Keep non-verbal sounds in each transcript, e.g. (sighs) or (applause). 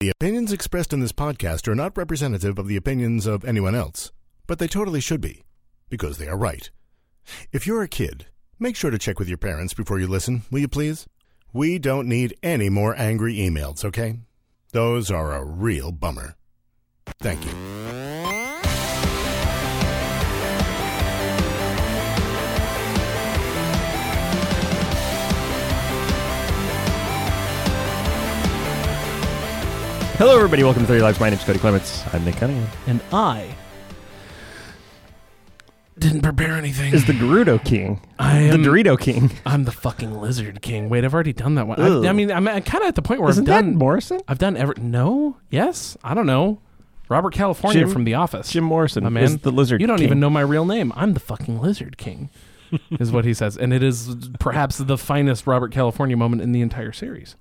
The opinions expressed in this podcast are not representative of the opinions of anyone else, but they totally should be, because they are right. If you're a kid, make sure to check with your parents before you listen, will you please? We don't need any more angry emails, okay? Those are a real bummer. Thank you. Hello, everybody. Welcome to 30 Lives. My name's Cody Clements. I'm Nick Cunningham. And I didn't prepare anything. Is the Gerudo King. I am, the Dorito King. I'm the fucking lizard king. Wait, I've already done that one. I, I mean, I'm kind of at the point where Isn't I've that done. Morrison? I've done ever. No. Yes. I don't know. Robert California Jim- from The Office. Jim Morrison. My man. is the Lizard You don't King. even know my real name. I'm the fucking lizard king. (laughs) is what he says, and it is perhaps the finest Robert California moment in the entire series.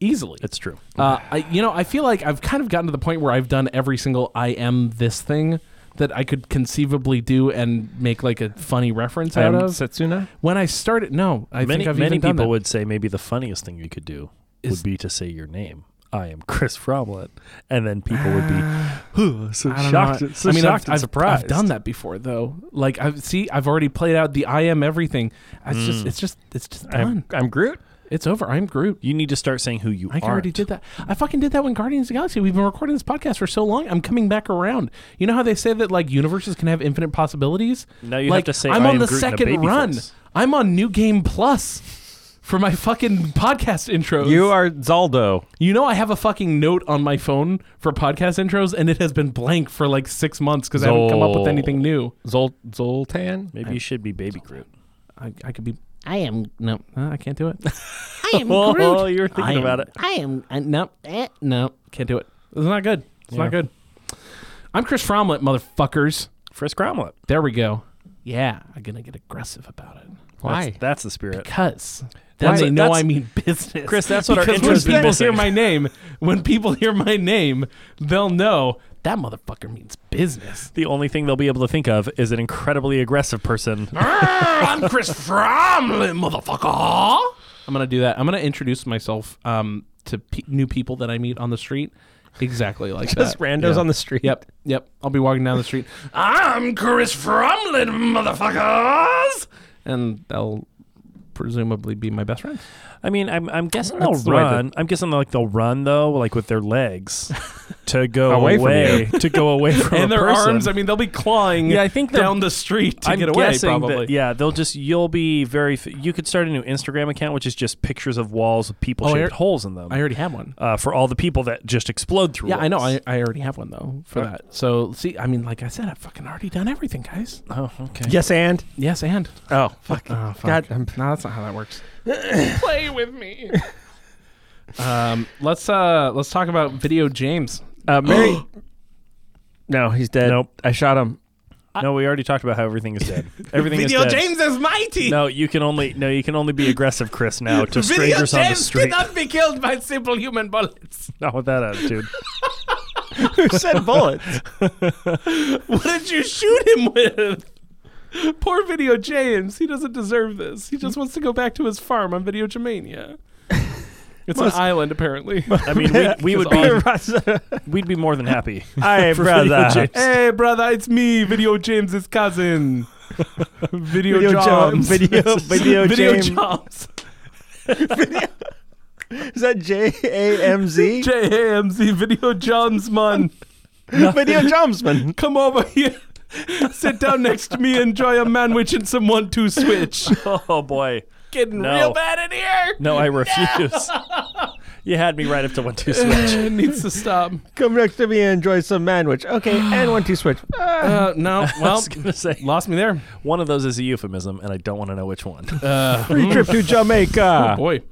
Easily. It's true. Uh, I, you know, I feel like I've kind of gotten to the point where I've done every single "I am this thing" that I could conceivably do and make like a funny reference I out am of. Setsuna. When I started, no, I many think I've many even done people that. would say maybe the funniest thing you could do Is- would be to say your name. I am Chris Fromlet, and then people would be (sighs) "Huh, so I don't shocked, know. so I mean, shocked I've, and I've- surprised. I've done that before, though. Like, I've see, I've already played out the "I am everything." It's just, it's just, it's just done. I'm, I'm Groot. It's over. I'm Groot. You need to start saying who you are. I are. already did that. I fucking did that when Guardians of the Galaxy. We've been recording this podcast for so long. I'm coming back around. You know how they say that like universes can have infinite possibilities? Now you like, have to say I'm I on am the Groot second run. voice. I'm on New Game Plus for my fucking podcast intros. You are Zaldo. You know I have a fucking note on my phone for podcast intros, and it has been blank for like six months because I haven't come up with anything new. Zol- Zoltan. Maybe you should be Baby Groot. I, I could be. I am no. uh, I can't do it. I am (laughs) Oh, Groot. you're thinking I am- about it. I am. I, no, eh, no, can't do it. It's not good. It's Yeah. not good. I'm Chris Fromlet, motherfuckers. Chris Cromlet. There we go. Yeah, I'm gonna get aggressive about it Why? That's, that's the spirit. because then Why? they know I mean business. Chris, that's what our because intro's when people hear my name, when people hear my name, they'll know that motherfucker means business. The only thing they'll be able to think of is an incredibly aggressive person. (laughs) I'm Chris Fromlin, motherfucker. I'm gonna do that. I'm gonna introduce myself um, to pe- new people that I meet on the street, exactly like Just that. randos Yeah. on the street. Yep, yep. I'll be walking down the street. I'm Chris Fromlin, motherfuckers, and they'll presumably be my best friend. I mean, I'm, I'm guessing That's they'll the way to- run. I'm guessing like they'll run though, like with their legs, (laughs) to go Away away, from to go away from and (laughs) a their person. arms. I mean, they'll be clawing. Yeah, I think they'll- down the street to I'm get away. Probably. that yeah, they'll just you'll be very. F- you could start a new Instagram account, which is just pictures of walls with people oh, shaped holes in them. I already have one. uh, for all the people that just explode through. Yeah, I know. I, I already have one though for Uh, that. So see, I mean, like I said, I've fucking already done everything, guys. oh, okay. Yes, and. Yes, and Oh, (laughs) fuck. oh, fuck. God, I'm- no, that's not how that works. Play with me. (laughs) um, let's uh, let's talk about video James. Uh, Mary. (gasps) no, he's dead. Nope. I shot him. No, we already talked about how everything is dead. (laughs) Everything Video is dead. Video James is mighty. No, you can only no, you can only be aggressive, Chris. Now to strangers on the street. cannot be killed by simple human bullets. (laughs) Not with that attitude. (laughs) Who said bullets? What did you shoot him with? Poor Video James. He doesn't deserve this. He just wants to go back to his farm on Video Jamania. It's Must- an island, apparently. (laughs) I mean, we, we would be (laughs) (laughs) we'd be more than happy. Hey, For Video brother. James. hey, brother, it's me, Video James's cousin. Video, Video Joms. Jam- video- video Video James. Joms. Is that J A M Z? J-A-M-Z, Video Joms, man. Video Jomsman. Come over here. Sit down next to me, and enjoy a manwich and some one-two switch. Oh boy. Getting No. real bad in here. No, I refuse. (laughs) you had me right up to one two switch. (laughs) it needs to stop. Come next to me and enjoy some manwich. Okay, (sighs) and one, two, switch. Uh, no, (laughs) I well, was gonna say lost me there. one of those is a euphemism, and I don't want to know which one. Uh, Free trip to Jamaica. oh Jamaica. boy.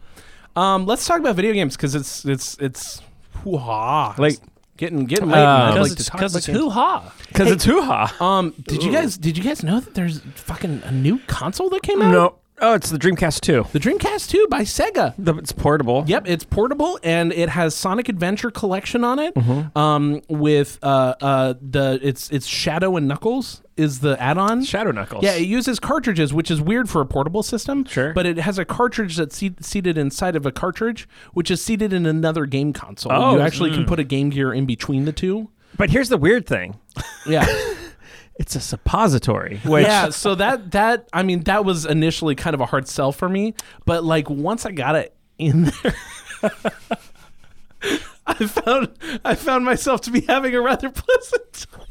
Um, let's talk about video games because it's it's it's hoo-ha. Like- getting getting late. Uh, I'd Because like to it's talk because about it's games. hoo ha. Because it's hoo ha. Um, did you guys did you guys know that there's fucking a new console that came out? No. Oh, it's the Dreamcast 2. The Dreamcast 2 by Sega. The, it's portable. Yep, it's portable and it has Sonic Adventure Collection on it. Mm-hmm. Um, with uh uh the it's it's Shadow and Knuckles is the add-on. Shadow Knuckles. Yeah, it uses cartridges, which is weird for a portable system. Sure. But it has a cartridge that's seat- seated inside of a cartridge, which is seated in another game console. Oh, you actually can put a Game Gear in between the two. But here's the weird thing. Yeah. (laughs) It's a suppository. Which yeah, (laughs) so that that I mean that was initially kind of a hard sell for me, but like once I got it in there (laughs) I found I found myself to be having a rather pleasant time.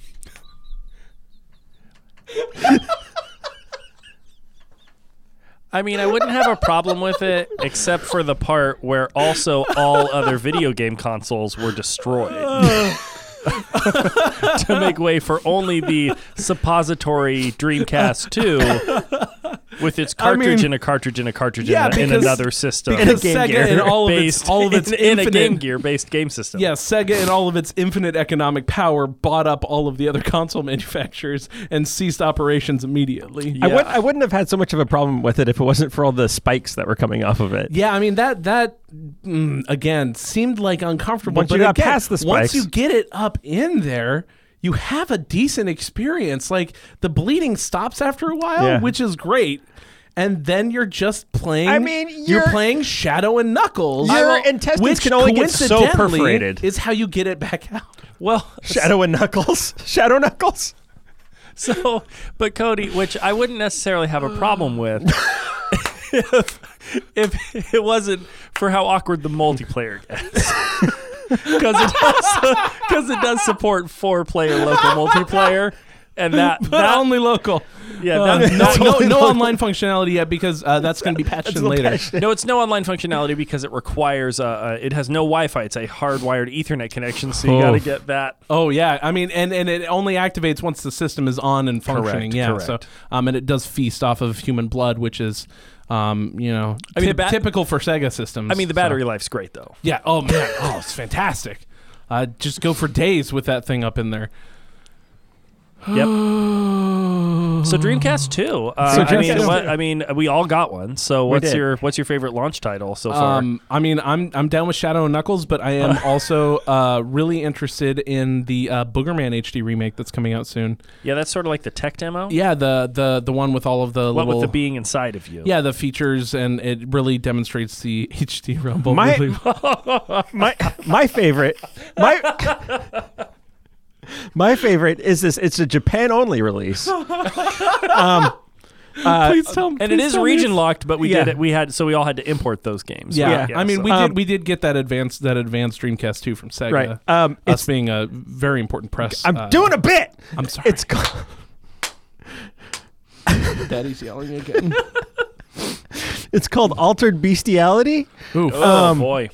I mean, I wouldn't have a problem with it, except for the part where also all other video game consoles were destroyed (laughs) (laughs) to make way for only the suppository Dreamcast 2 (laughs) with its I mean- cartridge and a cartridge and a cartridge Yeah, in, a- in another system. Because Game Sega Gear and all of its all of its in, in a Game Gear based game system. Yeah, Sega and all of its infinite economic power bought up all of the other (laughs) console manufacturers and ceased operations immediately. I, would, I wouldn't have had so much of a problem with it if it wasn't for all the spikes that were coming off of it. Yeah, I mean that that mm, again seemed like uncomfortable. Once but you got again, past the spikes, once you get it up in there, you have a decent experience. Like the bleeding stops after a while, Yeah. which is great. And then you're just playing. I mean, you're, you're- playing Shadow and Knuckles. Your intestines which can only get so perforated. Is how you get it back out. Well, (laughs) Shadow and Knuckles. (laughs) Shadow Knuckles. So, but Cody, which I wouldn't necessarily have a problem with (laughs) if, if it wasn't for how awkward the multiplayer gets. Because it, does- (laughs) 'cause it does support four player local multiplayer. And that, But that only local. yeah, Uh, that, no, that's no, no online functionality yet because uh, that's going to be patched in later. patch. no, it's no online functionality because it requires uh, uh, it has no Wi-Fi. It's a hardwired Ethernet connection, so you got to Oof. get that. Oh yeah, I mean, and, and it only activates once the system is on and functioning. Correct, yeah, so um, and it does feast off of human blood, which is, um, you know, I mean, the typ- bat- typical for Sega systems. I mean, the so- battery life's great though. Yeah. Oh man. Oh, it's fantastic. Uh, just go for days with that thing up in there. Yep. (gasps) (sighs) So Dreamcast two. Uh, So I mean, Dreamcast what, I mean, we all got one. So what's did. your what's your favorite launch title so far? Um, I mean, I'm I'm down with Shadow and Knuckles, but I am (laughs) also uh, really interested in the uh, Boogerman HD remake that's coming out soon. yeah, that's sort of like the tech demo. Yeah, the the the one with all of the What little with the being inside of you? yeah the features, and it really demonstrates the (laughs) HD rumble. My- really (laughs) my my favorite my my favorite is this it's a japan only release (laughs) um uh, please tell me. and it is region locked, but we Yeah. did it. We had so we all had to import those games. Yeah, Yeah. I mean, so- we Um, did we did get that advanced that advanced Dreamcast 2 from Sega. right um Us it's being a very important press. i'm uh, doing a bit I'm sorry. it's called (laughs) Daddy's yelling again. (laughs) it's called altered bestiality Oof. oh um, boy,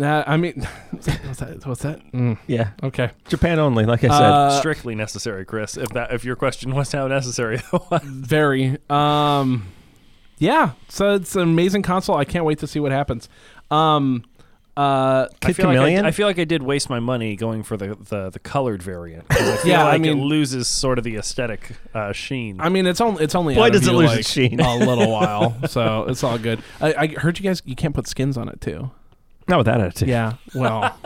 Uh, I mean, (laughs) what's that? What's that? Mm, yeah okay. japan only like i said Uh, strictly necessary, Chris. If that if your question was how necessary, it was. (laughs) very. Um, yeah. So it's an amazing console. I can't wait to see what happens. Um, uh, I Kid feel like I, Chameleon? I feel like I did waste my money going for the the, the colored variant. 'cause I (laughs) feel Yeah, I like mean- it loses sort of the aesthetic uh, sheen. I mean, it's only it's only Why out does it you, lose like, its sheen. a little while, so it's all good. I, I heard you guys you can't put skins on it too. Not with that attitude Yeah. Well, (laughs)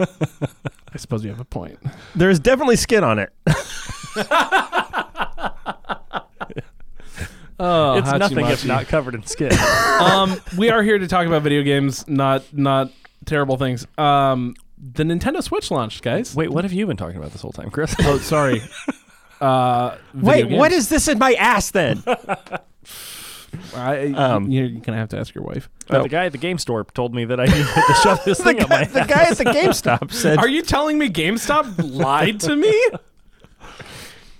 I suppose you have a point. there's definitely skin on it (laughs) Oh, it's nothing if not covered in skin. (laughs) um, we are here to talk about video games, not not terrible things. Um, the Nintendo Switch launched, guys. Wait, what have you been talking about this whole time, Chris? Oh, sorry. Uh, wait video what games. is this in my ass then I, Um, you're gonna have to ask your wife. But the guy at the game store told me that I (laughs) needed to shove this the thing up my guy, the guy at the GameStop (laughs) said Are you telling me GameStop lied to me?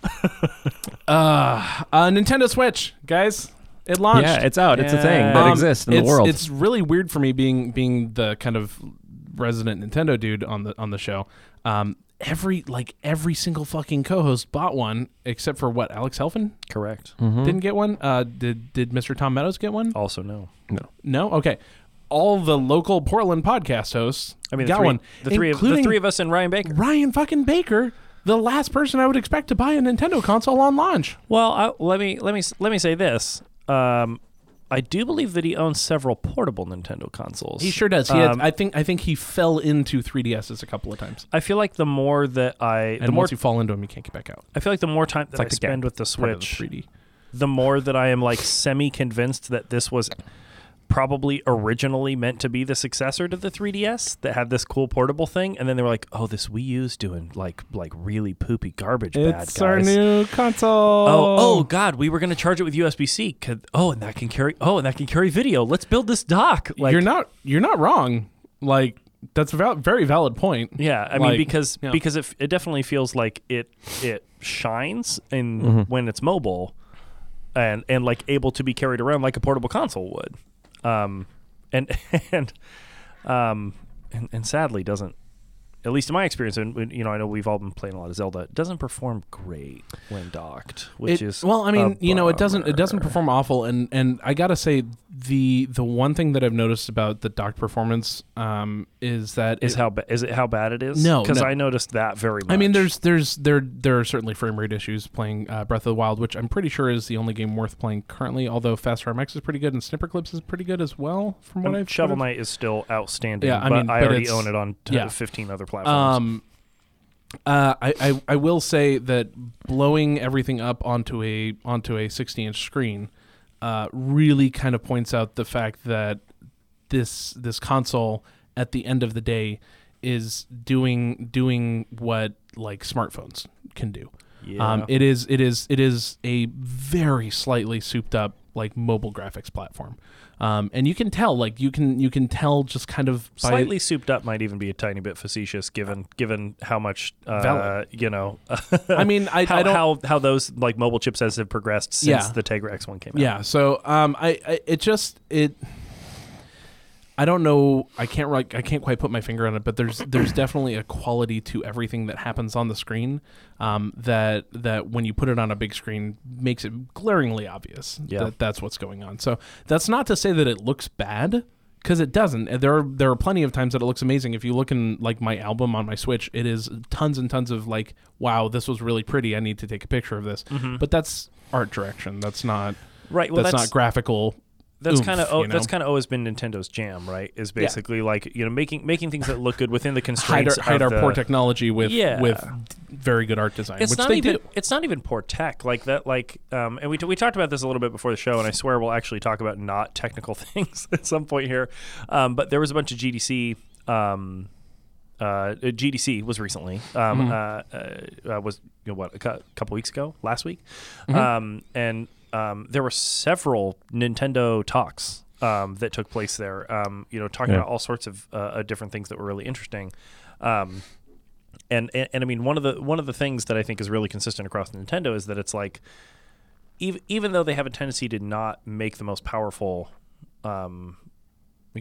(laughs) uh, uh, Nintendo Switch, guys. It launched. yeah it's out it's a thing that Um, exists in it's, the world It's really weird for me being being the kind of resident Nintendo dude on the on the show. Um, every like every single fucking co-host bought one except for what Alex Helfin Correct. Mhm. didn't get one. Uh, did did Mr. Tom Meadows get one? Also, no. No. No. Okay. All the local Portland podcast hosts I mean, the got three, one, the three, of, the including three of us and Ryan Baker. Ryan fucking Baker, the last person I would expect to buy a Nintendo console on launch. Well, I, let me let me let me say this. Um, I do believe that he owns several portable Nintendo consoles. He sure does. He had, Um, I think I think he fell into 3DSs a couple of times. I feel like the more that I, And the more you fall into them, you can't get back out. I feel like the more time that like I spend with the the Switch, 3D. the more that I am like semi convinced that this was probably originally meant to be the successor to the 3DS that had this cool portable thing, and then they were like, "Oh, this Wii U's doing like like really poopy garbage bad It's guys." our new console. Oh, oh God! We were going to charge it with USB C. Oh, and that can carry. Oh, and that can carry video. Let's build this dock. Like, you're not you're not wrong. Like that's a val- very valid point. Yeah, I Like, mean because yeah. because it, it definitely feels like it it shines in Mm-hmm. when it's mobile, and and like able to be carried around like a portable console would, um, and (laughs) and um and, and sadly doesn't. At least in my experience, and you know, I know we've all been playing a lot of Zelda. It doesn't perform great when docked, which It- is well, I mean, you know, it doesn't it doesn't perform awful, and and I gotta say the the one thing that I've noticed about the docked performance um, is that Is it- how ba- is it how bad it is? No, because no. I noticed that very much. I mean, there's there's there there are certainly frame rate issues playing uh, Breath of the Wild, which I'm pretty sure is the only game worth playing currently. Although Fast RMX is pretty good and Snipper Clips is pretty good as well, from what Um, I've Shovel Knight is still outstanding. Yeah, I but mean, I already own it on t- yeah. 15 other platforms. Um, uh, I, I I will say that blowing everything up onto a onto a 60 inch screen uh, really kind of points out the fact that this this console at the end of the day is doing doing what like smartphones can do. yeah. Um, it is it is it is a very slightly souped up like mobile graphics platform, um, and you can tell like you can you can tell just kind of Slightly souped up might even be a tiny bit facetious, given given how much uh, you know. (laughs) I mean I, (laughs) how, I don't how how those like mobile chipsets have progressed since Yeah. the Tegra X1 came out. Yeah. So um, I, I it just it. I don't know. I can't like I can't quite put my finger on it, but there's there's definitely a quality to everything that happens on the screen um, that that when you put it on a big screen makes it glaringly obvious Yeah. that that's what's going on. So that's not to say that it looks bad because it doesn't. There are there are plenty of times that it looks amazing. If you look in like my album on my Switch, it is tons and tons of like, wow, this was really pretty. I need to take a picture of this. But that's art direction. That's not Right. Well, that's, that's not graphical. That's kind of you know? that's kind of always been Nintendo's jam, right? Is basically like you know making making things that look good within the (laughs) hide constraints our, hide of our the, poor technology with Yeah. with very good art design, it's which not they even do. it's not even poor tech like that like um and we, t- we talked about this a little bit before the show and i swear we'll actually talk about not technical (laughs) things at some point here um but there was a bunch of gdc um uh, GDC was recently um, uh, uh, uh, was you know, what a cou- couple weeks ago last week um, and um, there were several Nintendo talks um, that took place there um, you know talking Yeah. about all sorts of uh, uh, different things that were really interesting um, and, and and I mean one of the one of the things that I think is really consistent across Nintendo is that it's like even even though they have a tendency to not make the most powerful um,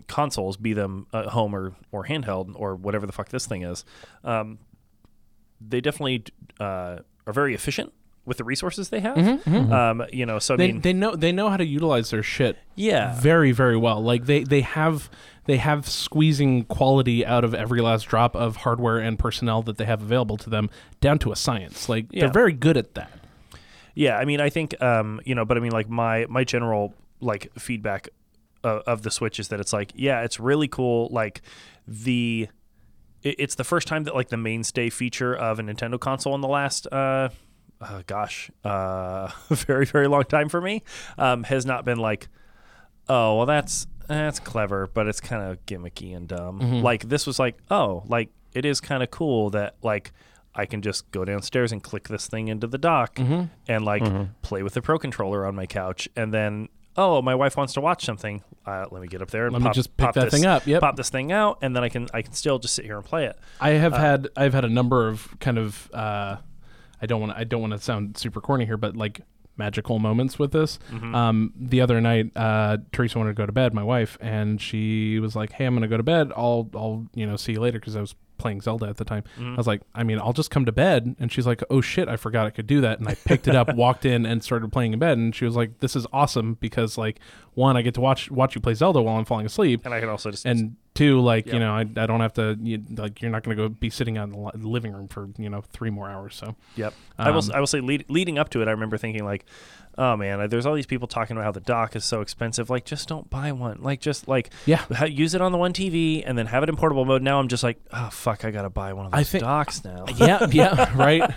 consoles, be them at home or or handheld or whatever the fuck this thing is, um, they definitely uh, are very efficient with the resources they have. Um, you know, so I Mm-hmm, They, mean, they know they know how to utilize their shit yeah, very very well. Like they they have they have squeezing quality out of every last drop of hardware and personnel that they have available to them down to a science. Like Yeah. they're very good at that. Yeah, I mean, I think um, you know, but I mean, like my my general like feedback of, of the Switch is that it's like, yeah, it's really cool. Like the it's the first time that like the mainstay feature of a Nintendo console in the last uh, uh gosh, uh, (laughs) very very long time for me um, has not been like, oh well, that's that's clever, but it's kind of gimmicky and dumb. Like this was like, oh, like it is kind of cool that like. I can just go downstairs and click this thing into the dock and like play with the pro controller on my couch and then oh my wife wants to watch something uh, let me get up there and Let me pop, just pop that this, thing up, yep. pop this thing out and then I can I can still just sit here and play it I have had I've had a number of kind of uh, I don't want I don't want to sound super corny here, but like magical moments with this. Um, the other night, uh, Teresa wanted to go to bed, my wife, and she was like, "Hey, I'm gonna go to bed. I'll I'll you know see you later," because I was playing Zelda at the time. I was like, "I mean, I'll just come to bed," and she's like, "Oh shit, I forgot I could do that," and I picked it up, (laughs) walked in, and started playing in bed, and she was like, "This is awesome because like one, I get to watch watch you play Zelda while I'm falling asleep, And I can also just and two, like you know, I, I don't have to you, like you're not going to go be sitting on the living room for you know three more hours. So Yep. I will. Um, I will say, lead, leading up to it, I remember thinking like, "Oh man, there's all these people talking about how the dock is so expensive. Like, just don't buy one. Like, just like yeah, ha- use it on the one TV and then have it in portable mode." Now I'm just like, "Oh fuck, I gotta buy one of those I think- docks now." (laughs) yeah, yeah, (laughs) right.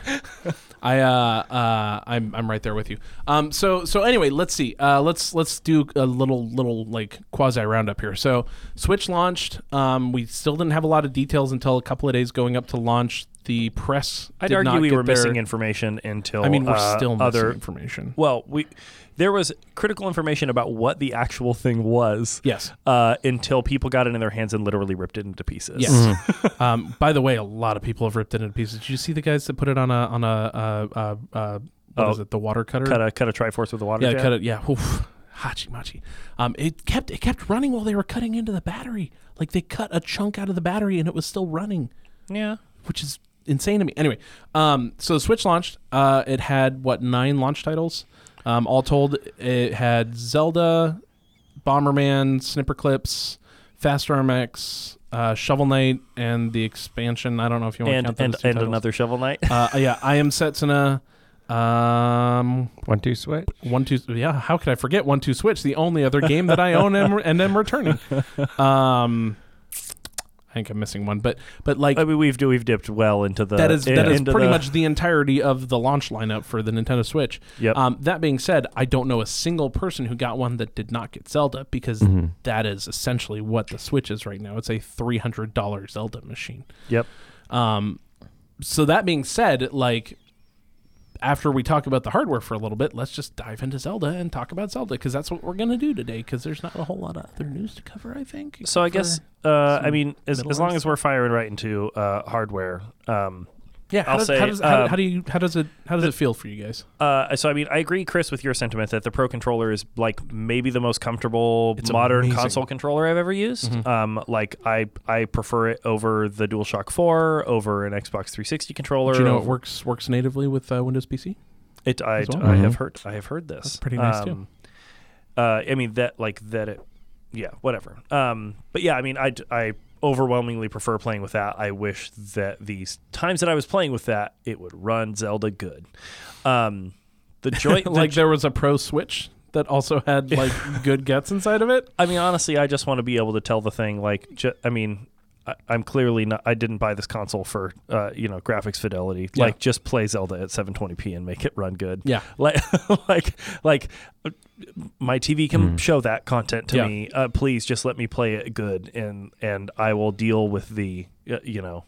I uh uh I'm I'm right there with you. Um so so anyway, let's see. Uh let's let's do a little little like quasi roundup here. So Switch launched. Um we still didn't have a lot of details until a couple of days going up to launch. The press I'd did argue not we get were missing information until I mean, we're uh, still missing other. information. Well, we there was critical information about what the actual thing was. Yes. Uh, until people got it in their hands and literally ripped it into pieces. Yes. (laughs) um, by the way, a lot of people have ripped it into pieces. Did you see the guys that put it on a on a uh, uh, uh, what Oh. is it? The water cutter. cut a cut a Triforce with the water yeah, jet. cut it. Yeah. Oof. Hachi machi. Um, it kept it kept running while they were cutting into the battery. Like they cut a chunk out of the battery and it was still running, Yeah. which is insane to me. Anyway, um, so the Switch launched. Uh, it had what nine launch titles. Um, all told, it had Zelda, Bomberman, Snipper Clips, Fast RMX, uh, Shovel Knight, and the expansion. I don't know if you want And to count those and, and titles. another Shovel Knight. Uh, yeah, I am Setsuna. Um, One two switch. one two. Yeah, how could I forget one two switch? The only other game that I own and, and am returning. (laughs) Um, I think I'm missing one, but but like I mean, we've we've dipped well into the that is in- that is pretty the- much the entirety of the launch lineup for the Nintendo Switch. Yep. Um, that being said, I don't know a single person who got one that did not get Zelda because Mm-hmm. that is essentially what the Switch is right now. It's a three hundred dollar Zelda machine. Yep. Um, so that being said, like after we talk about the hardware for a little bit, let's just dive into Zelda and talk about Zelda because that's what we're gonna do today. Because there's not a whole lot of other news to cover, I think. So I guess uh, I mean, as, as long as we're firing right into uh, hardware, um, yeah. How I'll does, say, how, does, how, um, how do you how does it how does it feel for you guys? uh, so I mean, I agree, Chris, with your sentiment that the Pro controller is like maybe the most comfortable It's modern amazing. console controller I've ever used. Mhm. Um, like I I prefer it over the DualShock Four, over an Xbox 360 controller. Do you know it over- works works natively with uh, Windows PC? It I, as well? I have Mhm. heard I have heard this. That's pretty nice, too. Um, Uh, I mean that like that it, yeah, whatever. Um, but yeah, I mean I I overwhelmingly prefer playing with that. I wish that these times that I was playing with that it would run Zelda good. Um, the (laughs) joy like the, there was a Pro Switch that also had like (laughs) good guts inside of it. I mean honestly, I just want to be able to tell the thing like ju- I mean. I- I'm clearly not. I didn't buy this console for, uh, you know, graphics fidelity. Yeah. Like, just play Zelda at 720p and make it run good. Yeah. (laughs) like like like uh, my TV can Mm. show that content to Yeah. me. Uh, please just let me play it good, and and I will deal with the uh, you know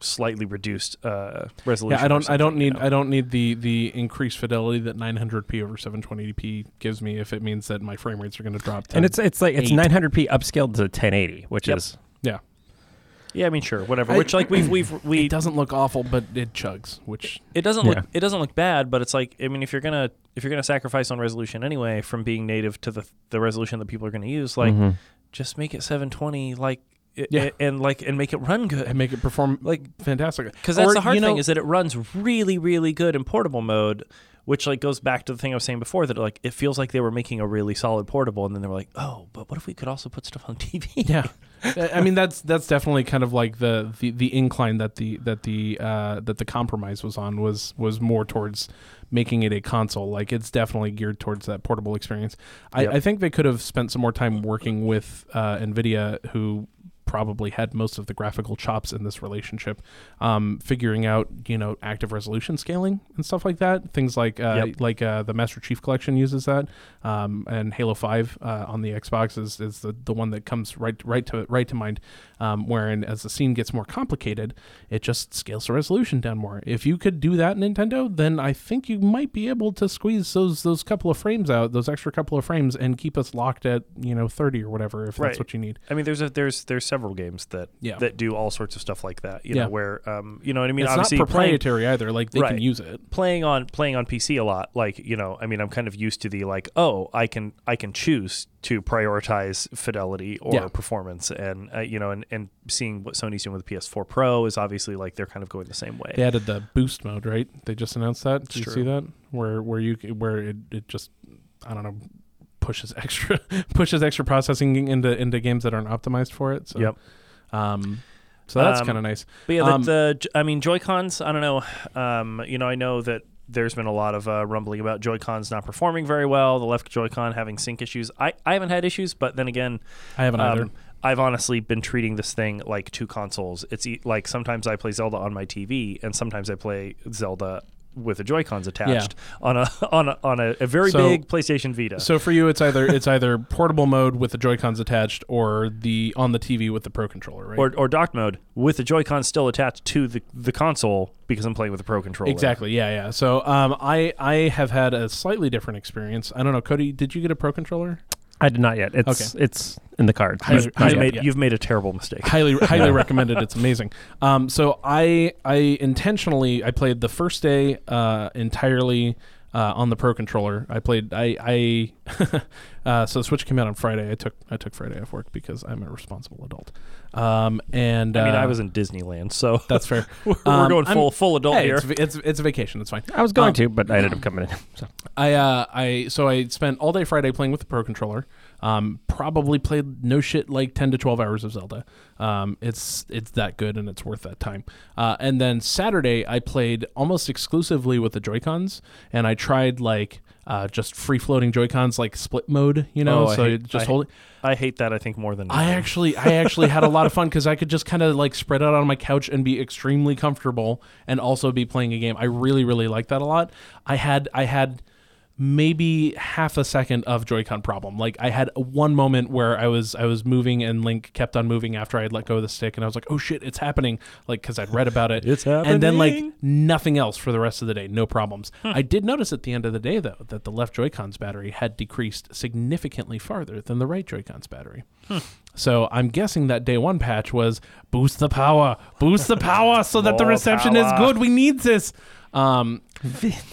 slightly reduced uh, resolution. Yeah, I don't. I don't something, you need. know. I don't need the the increased fidelity that 900p over 720p gives me if it means that my frame rates are going to drop. To And it's it's like it's eight. 900p upscaled to 1080, which Yep. is Yeah, I mean, sure, whatever. I- Which like we've we've (clears throat) we it doesn't look awful, but it chugs. Which it doesn't Yeah. look it doesn't look bad, but it's like I mean, if you're gonna if you're gonna sacrifice on resolution anyway from being native to the the resolution that people are gonna use, like Mhm. just make it 720, like i- Yeah. i- and like and make it run good. and make it perform Like fantastic. Because that's Or, the hard you know- thing is that it runs really, really good in portable mode, which like goes back to the thing I was saying before that like it feels like they were making a really solid portable, and then they were like, oh, but what if we could also put stuff on TV? Yeah, (laughs) I mean that's that's definitely kind of like the the, the incline that the that the uh, that the compromise was on was was more towards making it a console. Like it's definitely geared towards that portable experience. I, Yep. I think they could have spent some more time working with uh, Nvidia, who probably had most of the graphical chops in this relationship, um, figuring out you know active resolution scaling and stuff like that. Things like uh, Yep. like uh, the Master Chief Collection uses that, um, and Halo Five uh, on the Xbox is, is the, the one that comes right right to right to mind. Um, wherein as the scene gets more complicated, it just scales the resolution down more. If you could do that, Nintendo, then I think you might be able to squeeze those those couple of frames out, those extra couple of frames, and keep us locked at you know thirty or whatever if Right. that's what you need. I mean, there's a, there's there's several games that Yeah. that do all sorts of stuff like that. You Yeah. know, where um, you know what I mean. it's not Obviously, playing, proprietary either. Like they Right. can use it. playing on playing on PC a lot. Like you know, I mean, I'm kind of used to the like, oh, I can I can choose to prioritize fidelity or Yeah. performance, and uh, you know, and and seeing what Sony's doing with the PS4 Pro is obviously like they're kind of going the same way. They added the boost mode, right? They just announced that. Did you true. see that? Where where you where it, it just I don't know pushes (laughs) extra pushes extra processing into into games that aren't optimized for it. So, Yep. Um, so that's Um, kind of nice. But yeah, Um, the, the I mean Joy Cons. I don't know. Um, you know, I know that there's been a lot of uh, rumbling about Joy Cons not performing very well. The left Joy Con having sync issues. I, I haven't had issues, but then again, I haven't either. um, I've honestly been treating this thing like two consoles. It's e- like sometimes I play Zelda on my TV, and sometimes I play Zelda with the Joy Cons attached on a on a on a, a very So- big PlayStation Vita. So for you, it's either (laughs) it's either portable mode with the Joy Cons attached, or the on the TV with the Pro controller, right? or, or dock mode with the Joy Cons still attached to the, the console because I'm playing with the Pro controller. exactly, yeah, yeah. So um, I I have had a slightly different experience. I don't know, Cody, did you get a Pro controller? I did not yet. It's it's in the cards. Highly- Not- You've, not made, yeah. you've made a terrible mistake. (laughs) highly highly (laughs) recommended. It's amazing. Um, so I I intentionally I played the first day uh, entirely uh, on the Pro controller. I played I I (laughs) uh, so the Switch came out on Friday. I took I took Friday off work because I'm a responsible adult. Um, and I mean, uh, I was in Disneyland, so (laughs) that's fair. (laughs) we're, Um, we're going I'm- full full adult Hey, here. it's, it's it's a vacation. It's fine. I was going Um, to, but I ended up coming in. So (laughs) I uh I so I spent all day Friday playing with the Pro controller. Um, probably played no shit like ten to twelve hours of Zelda. Um, it's it's that good and it's worth that time. Uh, and then Saturday I played almost exclusively with the Joy Cons, and I tried like uh just free floating Joy Cons like split mode. You know, Oh, so hate- just I- hold. it. I hate that. I think more than I actually, I actually had a lot of fun because I could just kind of like spread out on my couch and be extremely comfortable, and also be playing a game. I really, really like that a lot. I had, I had maybe half a second of Joy-Con problem. Like I had one moment where I was, I was moving and Link kept on moving after I had let go of the stick, and I was like, oh shit, it's happening. Like because I'd read about it. It's happening. And then like nothing else for the rest of the day, no problems. I did notice at the end of the day though that the left Joy-Con's battery had decreased significantly farther than the right Joy-Con's battery. So I'm guessing that day one patch was boost the power, boost the power, so that the More reception is good. We need this. Um,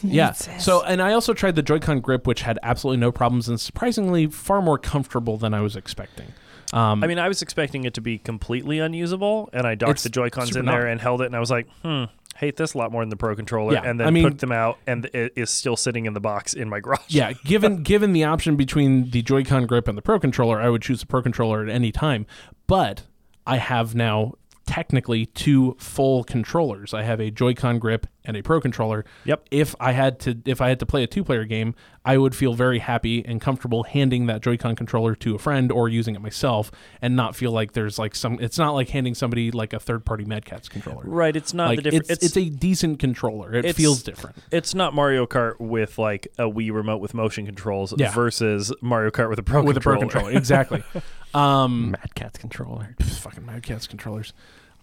yeah. So and I also tried the Joy-Con grip, which had absolutely no problems and surprisingly far more comfortable than I was expecting. Um, I mean, I was expecting it to be completely unusable, and I docked the Joy Cons in there not. and held it, and I was like, hmm, hate this a lot more than the Pro controller. Yeah, and then I mean- put them out, and it is still sitting in the box in my garage. yeah, (laughs) given given the option between the Joy-Con grip and the Pro controller, I would choose the Pro controller at any time. But I have now technically two full controllers. I have a Joy-Con grip and a Pro controller. Yep. If I had to if I had to play a two-player game, I would feel very happy and comfortable handing that Joy-Con controller to a friend or using it myself and not feel like there's like some it's not like handing somebody like a third-party Mad Catz controller. Right. It's not Like the difference. it's, it's a decent controller. It feels different. It's not Mario Kart with like a Wii remote with motion controls Yeah. versus Mario Kart with a Pro with a Pro controller. controller. Exactly. (laughs) um Mad Catz controller. Pff, fucking Mad Catz controllers.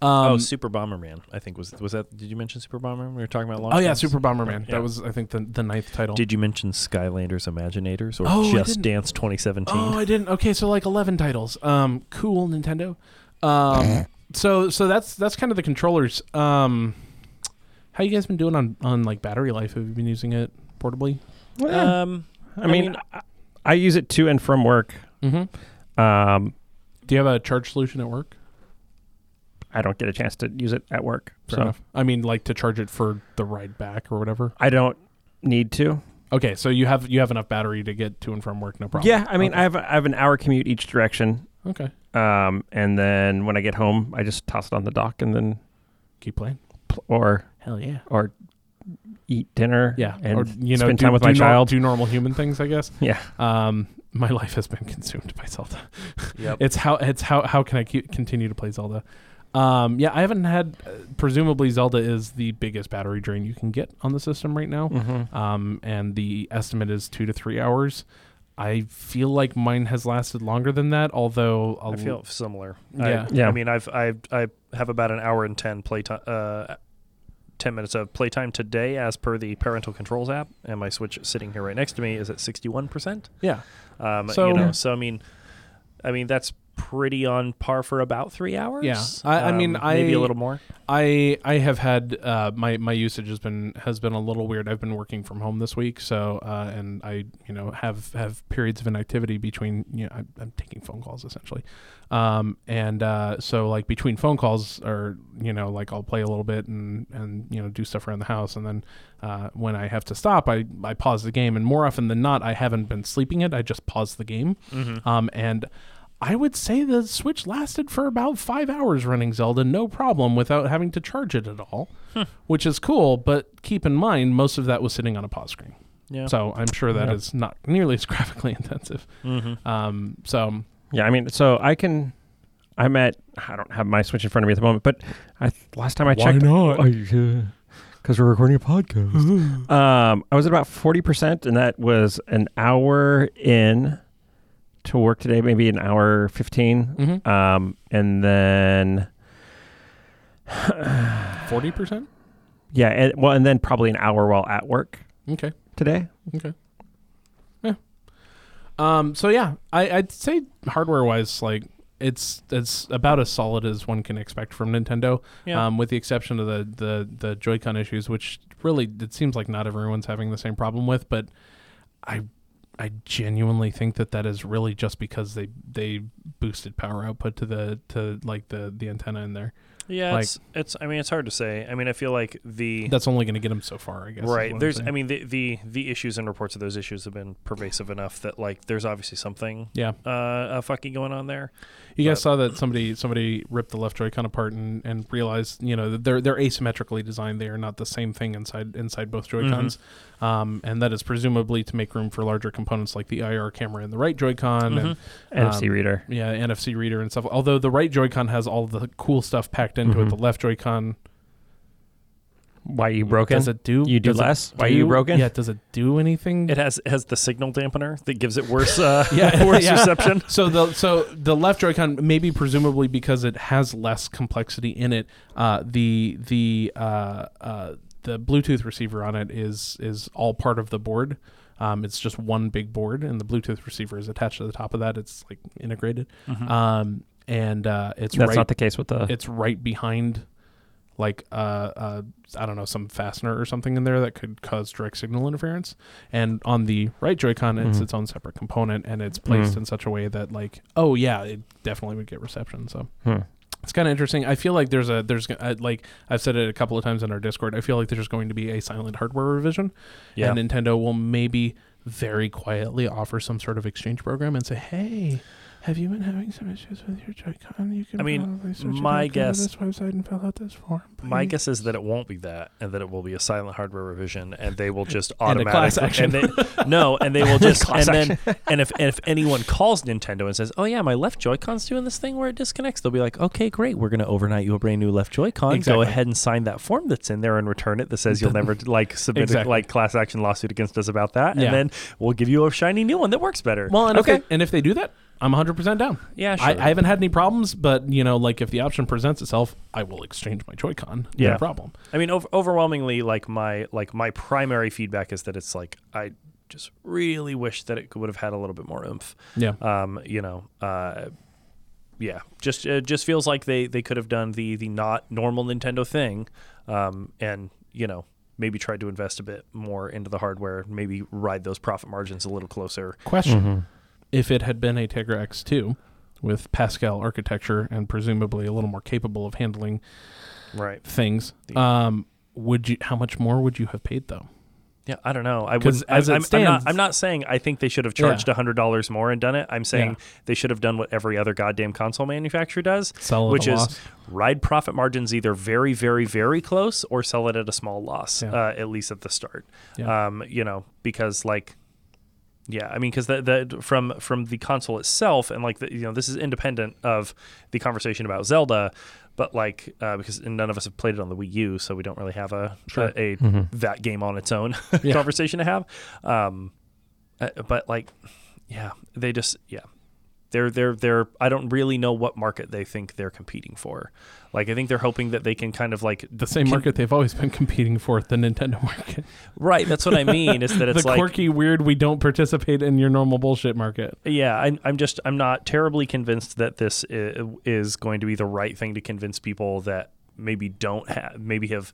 Um, oh, Super Bomberman. I think was was that? Did you mention Super Bomberman? We were talking about. Long oh launch yeah. Super Bomberman. Yeah. That was I think the the ninth title. Did you mention Skylanders Imaginators or Oh, Just. Dance 2017? oh, I didn't. Okay, so like eleven titles. Um, cool Nintendo. Um, so so that's that's kind of the controllers. Um, how you guys been doing on on like battery life? Have you been using it portably? Um, I mean, I, I use it to and from work. Mm-hmm. Um, Do you have a charge solution at work? I don't get a chance to use it at work, Fair so enough. I mean, like to charge it for the ride back or whatever. I don't need to. Okay, so you have you have enough battery to get to and from work, no problem. Yeah, I mean, Okay. I have I have an hour commute each direction, Okay, um, and then when I get home, I just toss it on the dock and then keep playing. pl- or Hell yeah. or eat dinner. Yeah, and or you know, spend do, time with do my nor- child. do normal human things, I guess. (laughs) Yeah, Um, my (laughs) life has been consumed by Zelda. Yep. It's how it's how how can I keep, continue to play Zelda? Um, yeah, I haven't had. Uh, presumably, Zelda is the biggest battery drain you can get on the system right now. mm-hmm. Um, and the estimate is two to three hours. I feel like mine has lasted longer than that, although I feel similar. Yeah. I, Yeah. I mean, I've I I have about an hour and ten playtime. Uh, 10 minutes of playtime today as per the parental controls app and my switch sitting here right next to me is at 61% yeah. um, So- you know so i mean i mean that's pretty on par for about three hours. Yeah. I- I mean, Um, maybe a little more. I I have had uh, my my usage has been has been a little weird. I've been working from home this week, so uh, and I you know have have periods of inactivity between you know I'm, I'm taking phone calls essentially, um, and uh, so like between phone calls or you know like I'll play a little bit and and you know do stuff around the house, and then uh, when I have to stop, I I pause the game, and more often than not, I haven't been sleeping it. I just pause the game, um, and. I would say the Switch lasted for about five hours running Zelda, no problem, without having to charge it at all, which is cool. But keep in mind, most of that was sitting on a pause screen, Yeah. so I'm sure that Yeah. is not nearly as (laughs) graphically intensive. Mhm. Um, so Yeah, I mean, so I can. I'm at. I don't have my Switch in front of me at the moment, but I last time I checked, Why not? Because we're recording a podcast. (laughs) um, I was at about forty percent, and that was an hour in to work today, maybe an hour 15 Mhm. Um, and then forty percent. yeah, and, well, and then probably an hour while at work Okay. today. Okay. Yeah. Um. So yeah, I, I'd say hardware wise, like it's it's about as solid as one can expect from Nintendo. Yeah. Um, with the exception of the the the Joy-Con issues, which really it seems like not everyone's having the same problem with, but I I genuinely think that that is really just because they they boosted power output to the to like the the antenna in there. Yeah, Like- it's, it's. I mean, it's hard to say. I mean, I feel like the That's only going to get them so far, I guess. right. There's. I mean, the, the the issues and reports of those issues have been pervasive enough that like there's obviously something yeah. uh, uh fucking going on there. You guys saw that somebody somebody ripped the left Joy-Con apart and, and realized you know that they're they're asymmetrically designed. They are not the same thing inside inside both Joy-Cons, um, and that is presumably to make room for larger components like the IR camera in the right Joy-Con and NFC Um, reader. yeah NFC reader and stuff. Although the right Joy-Con has all the cool stuff packed into it, Mhm. the left Joy-Con Why you broken? does it do You do does it less? Why you broken? Yeah, does it do anything? It has it has the signal dampener that gives it worse uh, (laughs) (laughs) Yeah, worse yeah. reception. So the so the left Joy-Con maybe presumably because it has less complexity in it. Uh, the the uh, uh, the Bluetooth receiver on it is is all part of the board. Um, it's just one big board, and the Bluetooth receiver is attached to the top of that. It's like integrated, um, and uh, it's That's right. not the case with the. it's right behind, like uh, uh, I don't know, some fastener or something in there that could cause direct signal interference. And on the right Joy-Con, it's Mhm. its own separate component, and it's placed Mm. in such a way that, like, oh yeah, it definitely would get reception. So Hmm. it's kind of interesting. I feel like there's a there's uh, like I've said it a couple of times in our Discord. I feel like there's going to be a silent hardware revision, Yeah. and Nintendo will maybe very quietly offer some sort of exchange program and say, hey. Have you been having some issues with your Joy-Con? You can I mean, probably my out, go to guess- this website and fill out this form. My please." guess is that it won't be that, and that it will be a silent hardware revision, and they will (laughs) just And a class automatically action. and they, no, and they will (laughs) just and then (laughs) and if and if anyone calls Nintendo and says, "Oh yeah, my left Joy-Con's doing this thing where it disconnects," they'll be like, "Okay, great, we're gonna overnight you a brand new left Joy-Con. Go Exactly. ahead and sign that form that's in there and return it that says you'll never like submit Exactly. a like class action lawsuit against us about that, Yeah. and then we'll give you a shiny new one that works better." Well, and Okay. if they, and if they do that, I'm 100 percent down. yeah, sure. I, I haven't had any problems, but you know, like if the option presents itself, I will exchange my Joy-Con. Yeah. No Yeah. problem. I mean, ov- overwhelmingly, like my like my primary feedback is that it's like I just really wish that it would have had a little bit more oomph. Yeah. Um, you know, uh, yeah, just it just feels like they they could have done the the not normal Nintendo thing, um, and you know maybe tried to invest a bit more into the hardware, maybe ride those profit margins a little closer. Question: Mhm. If it had been a Tegra X2 with Pascal architecture and presumably a little more capable of handling Right. things, um, would you? How much more would you have paid though? Yeah, I don't know. I would. as it I'm, I'm not. stands- I'm not saying I think they should have charged a hundred dollars more and done it. I'm saying Yeah. they should have done what every other goddamn console manufacturer does, Sell which is loss? ride profit margins either very, very, very close or sell it at a small loss, Yeah. uh, at least at the start. Yeah. Um, you know, because like, yeah, I mean, because the, the from from the console itself, and like the, you know, this is independent of the conversation about Zelda, but like uh, because none of us have played it on the Wii U, so we don't really have a Sure. a, a Mhm. that game on its own (laughs) Yeah. conversation to have. Um, uh, but like, yeah, they just yeah. They're they're they're I don't really know what market they think they're competing for. Like I think they're hoping that they can kind of like The same can- market they've always been competing for, the Nintendo market. (laughs) right. That's what I mean. Is that (laughs) it's the like quirky, weird, we don't participate in your normal bullshit market. Yeah, I'm, I'm just I'm not terribly convinced that this i- is going to be the right thing to convince people that maybe don't have maybe have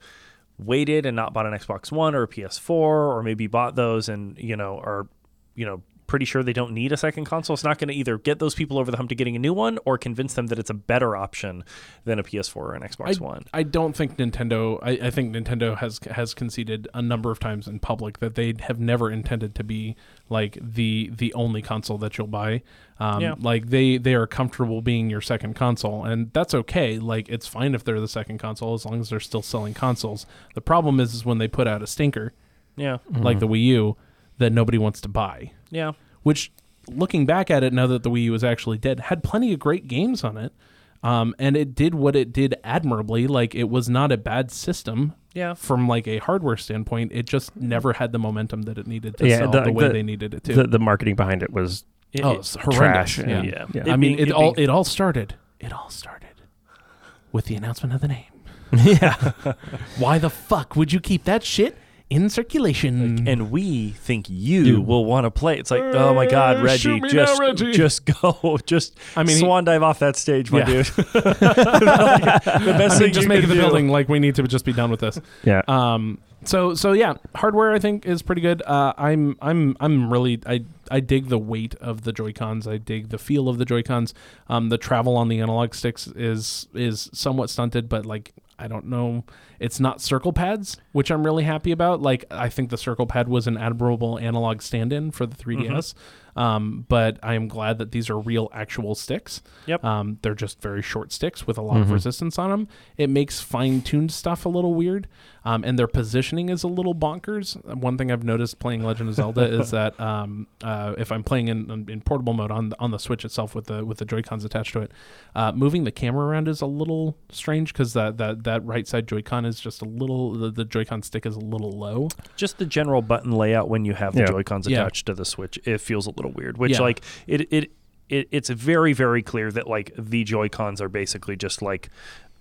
waited and not bought an Xbox One or a PS4 or maybe bought those and you know are you know pretty sure they don't need a second console. It's not going to either get those people over the hump to getting a new one or convince them that it's a better option than a PS4 or an Xbox One. I don't think Nintendo. I, I think Nintendo has has conceded a number of times in public that they have never intended to be like the the only console that you'll buy. Um, Yeah. Like they they are comfortable being your second console, and that's okay. Like it's fine if they're the second console as long as they're still selling consoles. The problem is, is when they put out a stinker Yeah, like the Wii U that nobody wants to buy. yeah, Which, looking back at it now that the Wii U was actually dead, had plenty of great games on it. Um, and it did what it did admirably. Like it was not a bad system yeah. from like a hardware standpoint. It just never had the momentum that it needed to Yeah, sell the- the, way the- they needed it to. The, the marketing behind it was It- oh, it- it's horrendous. trash. Yeah. and- Yeah. yeah. I mean, being- it, it all being- it all started. It all started with the announcement of the name. (laughs) yeah. Why the fuck would you keep that shit in circulation? and we think you, You. will want to play. It's like, oh my God, Uh, Reggie, shoot me just, now, Reggie. just go, (laughs) just. I mean, he- swan dive off that stage, my Yeah. dude. (laughs) (laughs) the best I thing mean, just you make can the do. building like we need to just be done with this. Yeah. Um. So so yeah, hardware I think is pretty good. Uh, I'm I'm I'm really I I dig the weight of the Joy Cons. I dig the feel of the Joy Cons. Um, the travel on the analog sticks is is somewhat stunted, but like I don't know, it's not circle pads, which I'm really happy about. Like I think the circle pad was an admirable analog stand-in for the mm-hmm. 3DS. Um, but I am glad that these are real actual sticks. Yep. Um, they're just very short sticks with a lot of resistance on them. It makes fine-tuned stuff a little weird, um, and their positioning is a little bonkers. One thing I've noticed playing Legend of Zelda is (laughs) that um, uh, if I'm playing in, in portable mode on the, on the Switch itself with the with the Joy Cons attached to it, uh, moving the camera around is a little strange because that, that that right side Joy-Con is just a little the, the Joy-Con stick is a little low. Just the general button layout when you have the Yeah. Joy Cons Yeah. attached to the Switch, it feels a little weird. Which Yeah. like it it. It, it's very, very clear that like the Joy Cons are basically just like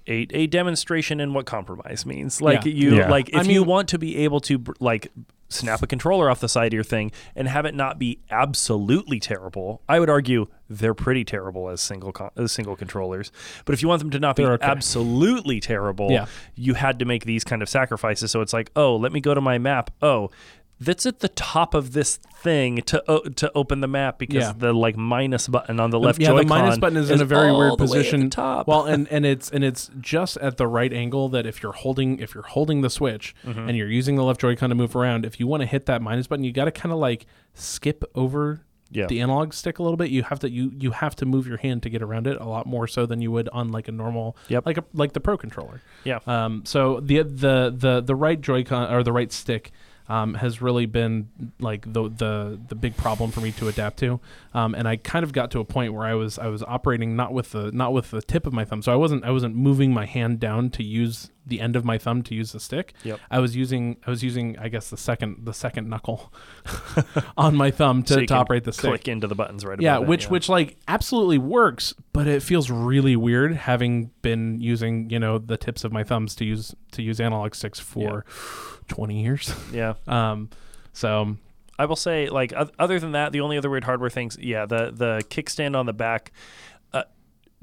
a, a demonstration in what compromise means. Like Yeah. you, Yeah. like if I you want to be able to br- like snap a controller off the side of your thing and have it not be absolutely terrible, I would argue they're pretty terrible as single con- as single controllers. But if you want them to not be okay. absolutely terrible, Yeah. you had to make these kind of sacrifices. So it's like, oh, let me go to my map. Oh. That's at the top of this thing to o- to open the map because Yeah. the like minus button on the left yeah, Joy-Con the minus button is, in a very weird the way at the position. top. Well, and (laughs) and it's and it's just at the right angle that if you're holding if you're holding the switch Mm-hmm. and you're using the left Joy-Con to move around, if you want to hit that minus button, you got to kind of like skip over Yeah. the analog stick a little bit. You have to you you have to move your hand to get around it a lot more so than you would on like a normal Yep. like a like the Pro controller. Yeah. Um, so the the the the right Joy-Con or the right stick um, has really been like the the the big problem for me to adapt to. Um, and I kind of got to a point where I was I was operating not with the not with the tip of my thumb. So I wasn't I wasn't moving my hand down to use the end of my thumb to use the stick. Yep. I was using I was using I guess the second the second knuckle (laughs) on my thumb to, So to operate the stick. click into the buttons right Yeah, above it, which which like absolutely works, but it feels really weird having been using you know the tips of my thumbs to use to use analog sticks for twenty years. yeah (laughs) Um, so I will say, like, other than that, the only other weird hardware things, yeah, the the kickstand on the back, uh,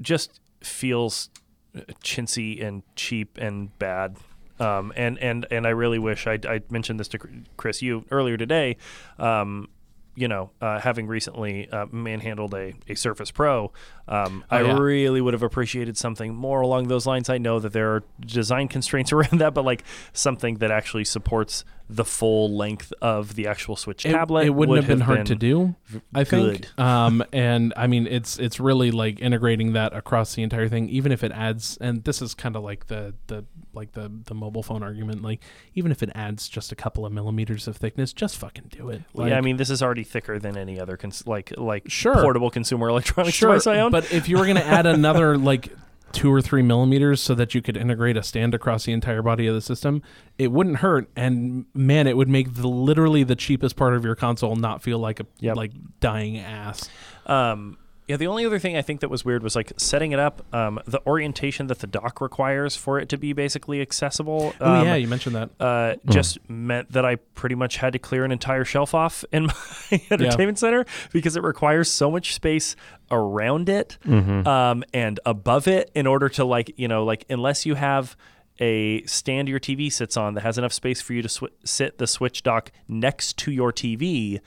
just feels uh, chintzy and cheap and bad. Um, and and and I really wish I I mentioned this to Chris you earlier today. Um, you know, uh, having recently uh, manhandled a, a Surface Pro, um, Oh, I yeah. really would have appreciated something more along those lines. I know that there are design constraints (laughs) around that, but like something that actually supports the full length of the actual Switch it, tablet. it wouldn't would have been hard to do. I think. good. Um, (laughs) and I mean, it's it's really like integrating that across the entire thing, even if it adds. And this is kind of like the the like the the mobile phone argument. Like, even if it adds just a couple of millimeters of thickness, just fucking do it. yeah, I mean, this is already thicker than any other cons- like like Sure. portable consumer electronics sure, device I own. but if you were going to add another (laughs) like two or three millimeters so that you could integrate a stand across the entire body of the system, it wouldn't hurt. And man, it would make the literally the cheapest part of your console not feel like a Yep. like dying ass. Um, Yeah, the only other thing I think that was weird was like setting it up. Um, the orientation that the dock requires for it to be basically accessible. Oh um, yeah, you mentioned that. uh, just meant that I pretty much had to clear an entire shelf off (laughs) in my entertainment center because it requires so much space around it Mm-hmm. um, and above it in order to like you know like unless you have a stand your TV sits on that has enough space for you to sw- sit the switch dock next to your TV,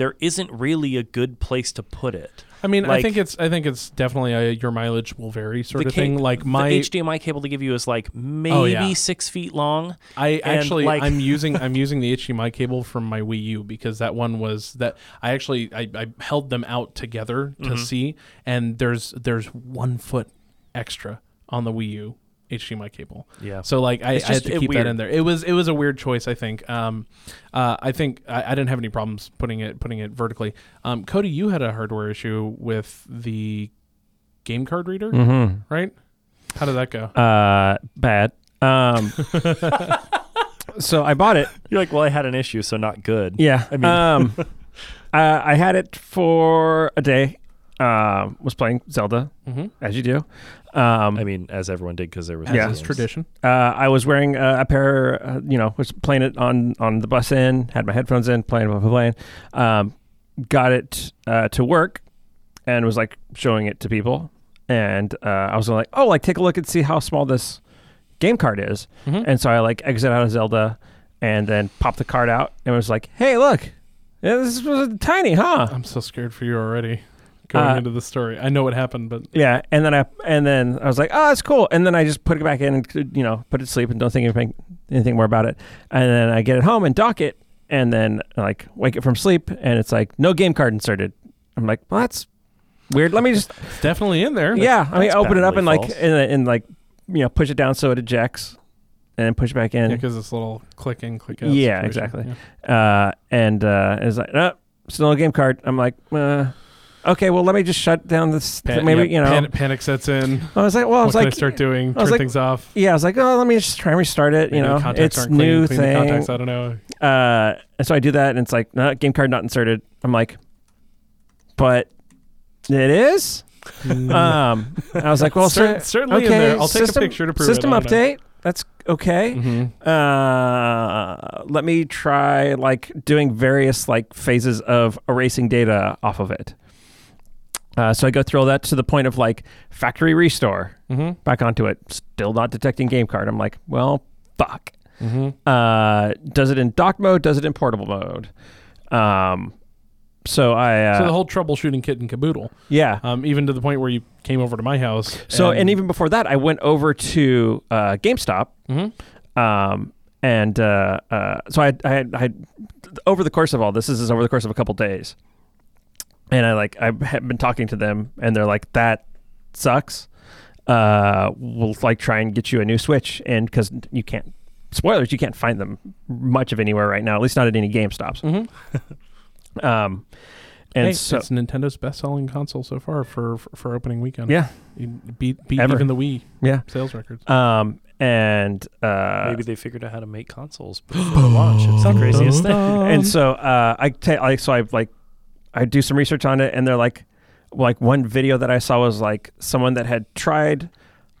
there isn't really a good place to put it. I mean, I think it's I think it's definitely a, your mileage will vary sort of ca- thing. Like my the HDMI cable to give you is like maybe Oh, yeah. six feet long. I actually like- I'm (laughs) using I'm using the HDMI cable from my Wii U because that one was that I actually I, I held them out together to Mm-hmm. see and there's there's one foot extra on the Wii U HDMI cable. Yeah. So like I, I had to keep weird. that in there. It was it was a weird choice. I think. Um, uh, I think I, I didn't have any problems putting it putting it vertically. Um, Cody, you had a hardware issue with the game card reader, Mm-hmm. right? How did that go? Uh, bad. Um, (laughs) so I bought it. You're like, well, I had an issue, so not good. Yeah. I mean- um, (laughs) uh, I had it for a day. Um, was playing Zelda mm-hmm. as you do. Um, I mean, as everyone did because there was As Yeah. games. tradition. uh, I was wearing uh, a pair, uh, you know, was playing it on on the bus in, had my headphones in, playing, playing, playing. Um, got it uh, to work, and was like showing it to people, and uh, I was like, oh, like take a look and see how small this game card is, Mhm. and so I like exit out of Zelda, and then popped the card out, and was like, hey, look, yeah, this was tiny, huh? I'm so scared for you already. Going Uh, into the story, I know what happened, but Yeah, and then I and then I was like, oh, that's cool. And then I just put it back in and you know put it to sleep and don't think anything anything more about it. And then I get it home and dock it, and then like wake it from sleep, and it's like no game card inserted. I'm like, well, that's weird. Let me just (laughs) it's definitely in there. yeah. I mean, that's open it up and patently like and, and like you know push it down so it ejects, and push it back in. because it's a little click in, click out. Yeah, situation. exactly. uh, and uh, it's like, no, still no game card. I'm like, uh, okay, well, let me just shut down this. Pan- maybe yeah, you know. panic, panic sets in. I was like, well, I What was can I like, start doing? I Turn like- things off. yeah, I was like, oh, let me just try and restart it. You Maybe know, it's aren't new clean, clean thing. contacts. I don't know. Uh, and so I do that, and it's like, no, game card not inserted. I'm like, but it is. um, I was like, well, (laughs) Cer- cer- certainly okay, in there. I'll take system- a picture to prove system it. I don't know. update. That's okay. Mhm. Uh, let me try like doing various like phases of erasing data off of it. Uh, so I go through all that to the point of like factory restore Mhm. back onto it. Still not detecting game card. I'm like, well, fuck. Mhm. Uh, does it in dock mode? Does it in portable mode? Um, so I uh, so the whole troubleshooting kit and caboodle, yeah. um, even to the point where you came over to my house. So and even before that, I went over to uh, GameStop Mhm. Um, and uh, uh, so I, I, had, I had over the course of all this, this is over the course of a couple days, and I like I have been talking to them, and they're like, "That sucks. Uh, we'll like try and get you a new Switch, and because you can't." Spoilers, you can't find them much of anywhere right now, at least not at any Game Stops. Mhm. (laughs) Um, and Hey, so, it's Nintendo's best-selling console so far for for, for opening weekend. yeah, You beat beat Ever. even the Wii yeah. sales records. Um, and uh, Maybe they figured out how to make consoles (gasps) before launch. It's the craziest thing. and so uh, I like so I like I do some research on it, and they're like, like one video that I saw was like someone that had tried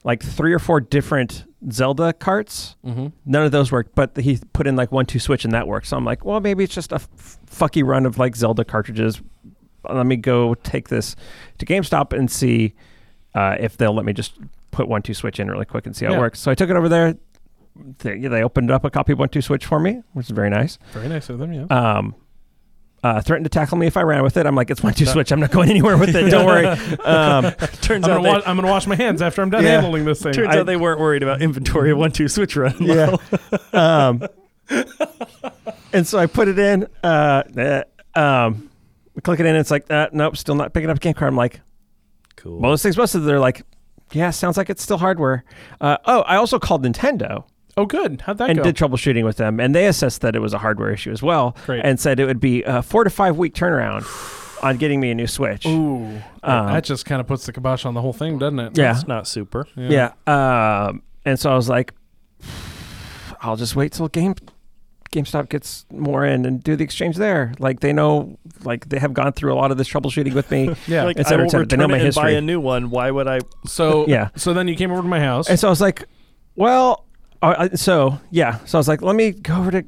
like three or four different Zelda carts. Mm-hmm. None of those worked, but he put in like one two switch and that worked. So I'm like, well, maybe it's just a f- fucky run of like Zelda cartridges. Let me go take this to GameStop and see uh, if they'll let me just put one two switch in really quick and see how Yeah. it works. So I took it over there. They, they opened up a copy of one two switch for me, which is very nice Very nice of them. Yeah. um, uh, threatened to tackle me if I ran with it. I'm like, it's one two switch. I'm not going anywhere with it. Don't worry. (laughs) Um, Turns I'm out gonna, they, wa- I'm gonna wash my hands after I'm done Yeah. handling this thing. turns I- out they weren't worried about inventory of one two switch run. yeah. (laughs) um, and so I put it in. Uh, eh, um, click it in. It's like, uh, nope, still not picking up game card. I'm like, Cool. well, those things must have. They're like, yeah, sounds like it's still hardware. Uh, oh, I also called Nintendo oh, good. How'd that and go? did troubleshooting with them, and they assessed that it was a hardware issue as well, Great. and said it would be a four to five week turnaround (sighs) on getting me a new Switch. Ooh, Um, that just kind of puts the kibosh on the whole thing, doesn't it? Yeah. It's not super. Yeah. Um, and so I was like, (sighs) I'll just wait till game GameStop gets more in and do the exchange there. Like they know, like they have gone through a lot of this troubleshooting with me. (laughs) Yeah. like et I cetera, will et cetera. They return know it my and buy a new one. Why would I? so Yeah. So then you came over to my house. And so I was like, well, uh, so yeah. So I was like, let me go over to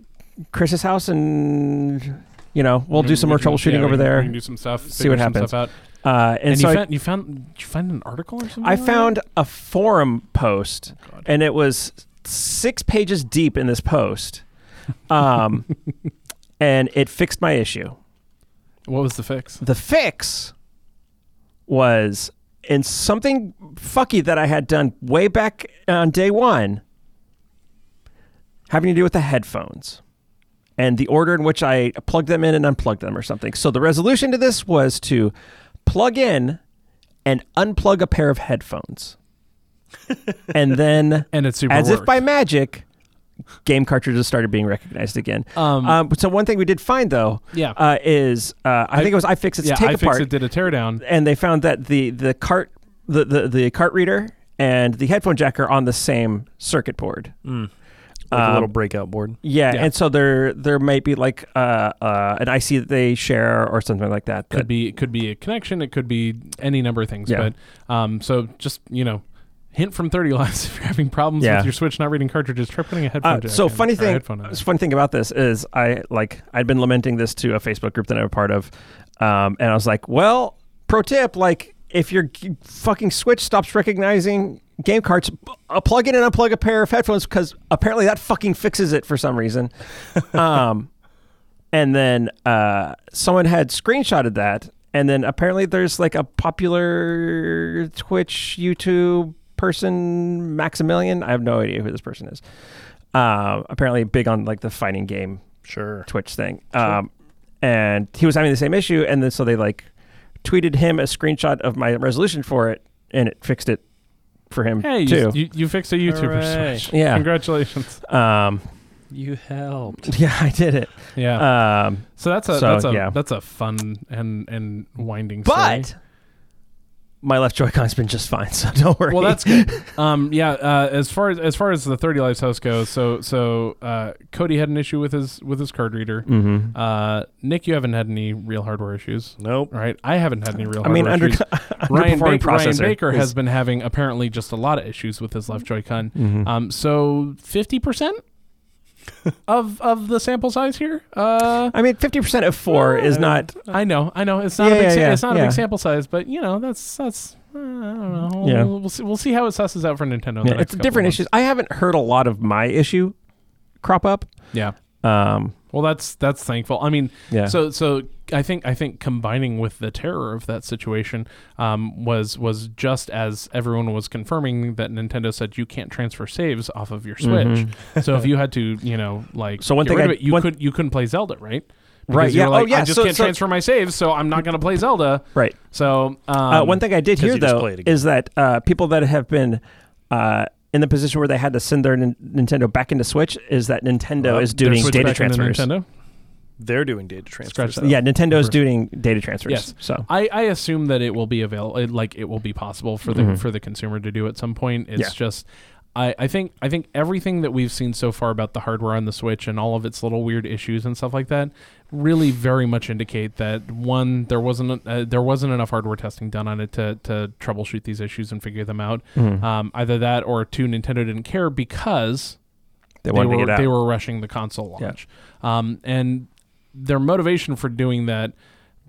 Chris's house and you know we'll do some more troubleshooting yeah, we over can- there. We can do some stuff. see what figure some happens. Stuff out. Uh, and, And, so you, I, found, you found did you find an article or something? I like found a forum post, Oh, God. and it was six pages deep in this post, um, (laughs) and it fixed my issue. What was the fix? The fix was in something fucky that I had done way back on day one, having to do with the headphones and the order in which I plugged them in and unplugged them or something. So the resolution to this was to plug in and unplug a pair of headphones. (laughs) and then, And it's super as if by magic, game cartridges started being recognized again. um, Um, so one thing we did find though yeah uh, is uh, I, I- think it was iFixit's yeah take I apart, fixed it did a teardown. and they found that the the cart the, the the cart reader and the headphone jack are on the same circuit board. Mm, like a Um, little breakout board. Yeah, Yeah. and so there there might be like uh, uh, an IC that they share or something like that. Could that- be it could be a connection. It could be any number of things. Yeah. But um, so just you know, hint from Thirty (laughs) Lives if you're having problems Yeah. with your Switch not reading cartridges, try putting a headphone. Uh, jack so in, funny thing, funny thing about this is I like I'd been lamenting this to a Facebook group that I'm a part of, um, and I was like, well, pro tip, like if your fucking Switch stops recognizing game carts, uh, plug in and unplug a pair of headphones because apparently that fucking fixes it for some reason. (laughs) um, and then uh, someone had screenshotted that, and then apparently there's like a popular Twitch, YouTube person, Maximilian. I have no idea who this person is. Uh, apparently big on like the fighting game Sure. Twitch thing. Um, and he was having the same issue, and then so they like tweeted him a screenshot of my resolution for it, and it fixed it for him hey, too. you, you, you fixed a YouTuber Hooray. Switch. Yeah. congratulations. um, You helped. (laughs) yeah, I did it. Yeah. Um, so that's a so, that's a yeah. that's a fun and and winding. story. but my left Joy-Con's been just fine, (laughs) so don't worry. Well, that's good. (laughs) um, yeah. Uh, as far as as far as the Thirty Lives house goes, so so uh, Cody had an issue with his with his card reader. Mm-hmm. Uh, Nick, you haven't had any real hardware issues, Nope. right? I haven't had any real. I mean, hardware under, issues. (laughs) Ryan, underperforming Baker, Ryan processor Baker has been having apparently just a lot of issues with his left Joy-Con. Mhm. Um, so fifty percent (laughs) of of the sample size here. Uh, I mean, fifty percent of four is not. I know, I know. It's not a big, yeah, yeah, it's not a big sample size, but you know, that's that's. Uh, I don't know. Yeah. We'll, we'll see. We'll see how it susses out for Nintendo. Yeah, it's different issues. I haven't heard a lot of my issue crop up. Yeah. Um, Well, that's that's thankful. I mean, yeah. so so I think I think combining with the terror of that situation um, was was just as everyone was confirming that Nintendo said you can't transfer saves off of your Switch. Mhm. so if you had to, you know, like So one thing rid of I- it, you one- could you couldn't play Zelda, right? Right, Because you yeah. like, Oh, yeah, I just so- can't so- transfer my saves, so I'm not going to play Zelda. Right. So um, uh, one thing I did hear though play it again. is that uh, people that have been uh, in the position where they had to send their nin- Nintendo back into Switch is that Nintendo Well, is doing data back transfers. Nintendo. They're doing data transfers. Scratch that. though. Yeah, Nintendo's First. doing data transfers. Yes. So I, I assume that it will be available, like it will be possible for the Mhm. for the consumer to do at some point. It's Yeah. just, I, I think I think everything that we've seen so far about the hardware on the Switch and all of its little weird issues and stuff like that, really very much indicate that one there wasn't uh, there wasn't enough hardware testing done on it to to troubleshoot these issues and figure them out. mhm. Um, either that or two, Nintendo didn't care because they they were to get out. they were rushing the console Yeah. launch. Um, and their motivation for doing that,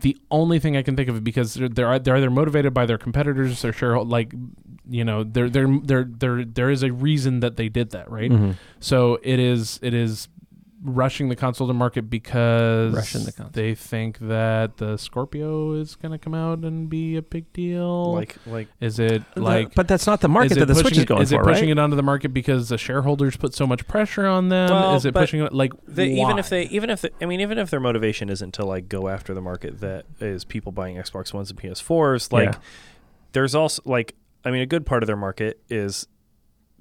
the only thing I can think of because they're they're, they're either motivated by their competitors, their shareholders, like you know, there there there there there is a reason that they did that, right? Mhm. So it is it is rushing the console to market because Rushing the console. they think that the Scorpio is going to come out and be a big deal. Like like is it like but that's not the market that the Switch pushing is it- going is for, Is it pushing right? it onto the market because the shareholders put so much pressure on them? Well, is it pushing it like they, even if they even if they, I mean even if their motivation isn't to like go after the market that is people buying Xbox Ones and PS4s, like Yeah. there's also like I mean a good part of their market is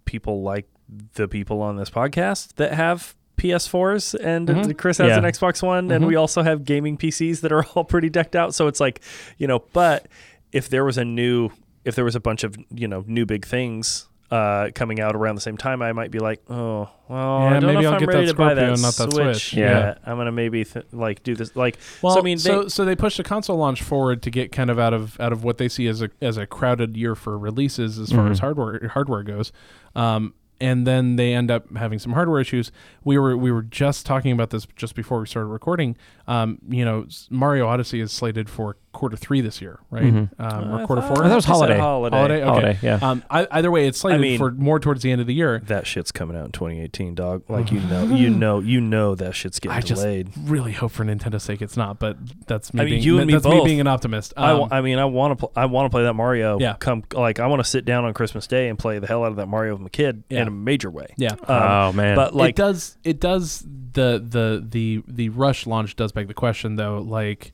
people like the people on this podcast that have PS4s and Mhm. Chris has Yeah. an Xbox One and Mhm. we also have gaming PCs that are (laughs) all pretty decked out so it's like you know but if there was a new if there was a bunch of you know new big things uh, coming out around the same time, I might be like, oh, well, Yeah, I don't maybe know if I'll I'm get ready that to buy that not that Switch. Switch. Yeah. Yeah, I'm gonna maybe th- like do this. Like, Well, so I mean, they, so so they pushed the console launch forward to get kind of out of out of what they see as a as a crowded year for releases as far Mhm. as hardware hardware goes. Um, and then they end up having some hardware issues. We were we were just talking about this just before we started recording. Um, you know, Mario Odyssey is slated for quarter three this year, right? Mhm. Um, or quarter thought- four. I thought it was holiday. holiday. Holiday? Okay. Holiday, yeah. Um, I, either way, it's slated mean- for more towards the end of the year. that shit's coming out in 2018, dog. Like you know, you know, you know that shit's getting I just delayed. really hope for Nintendo's sake it's not, but that's me I mean, being you and me that's me both. being an optimist. I, Um, wa- I mean, I want to. Pl- I want to play that Mario. Yeah. Come, like, I want to sit down on Christmas Day and play the hell out of that Mario with my kid Yeah. in a major way. yeah. Um, oh man. but like, it does it does the the the the rush launch does beg the question though like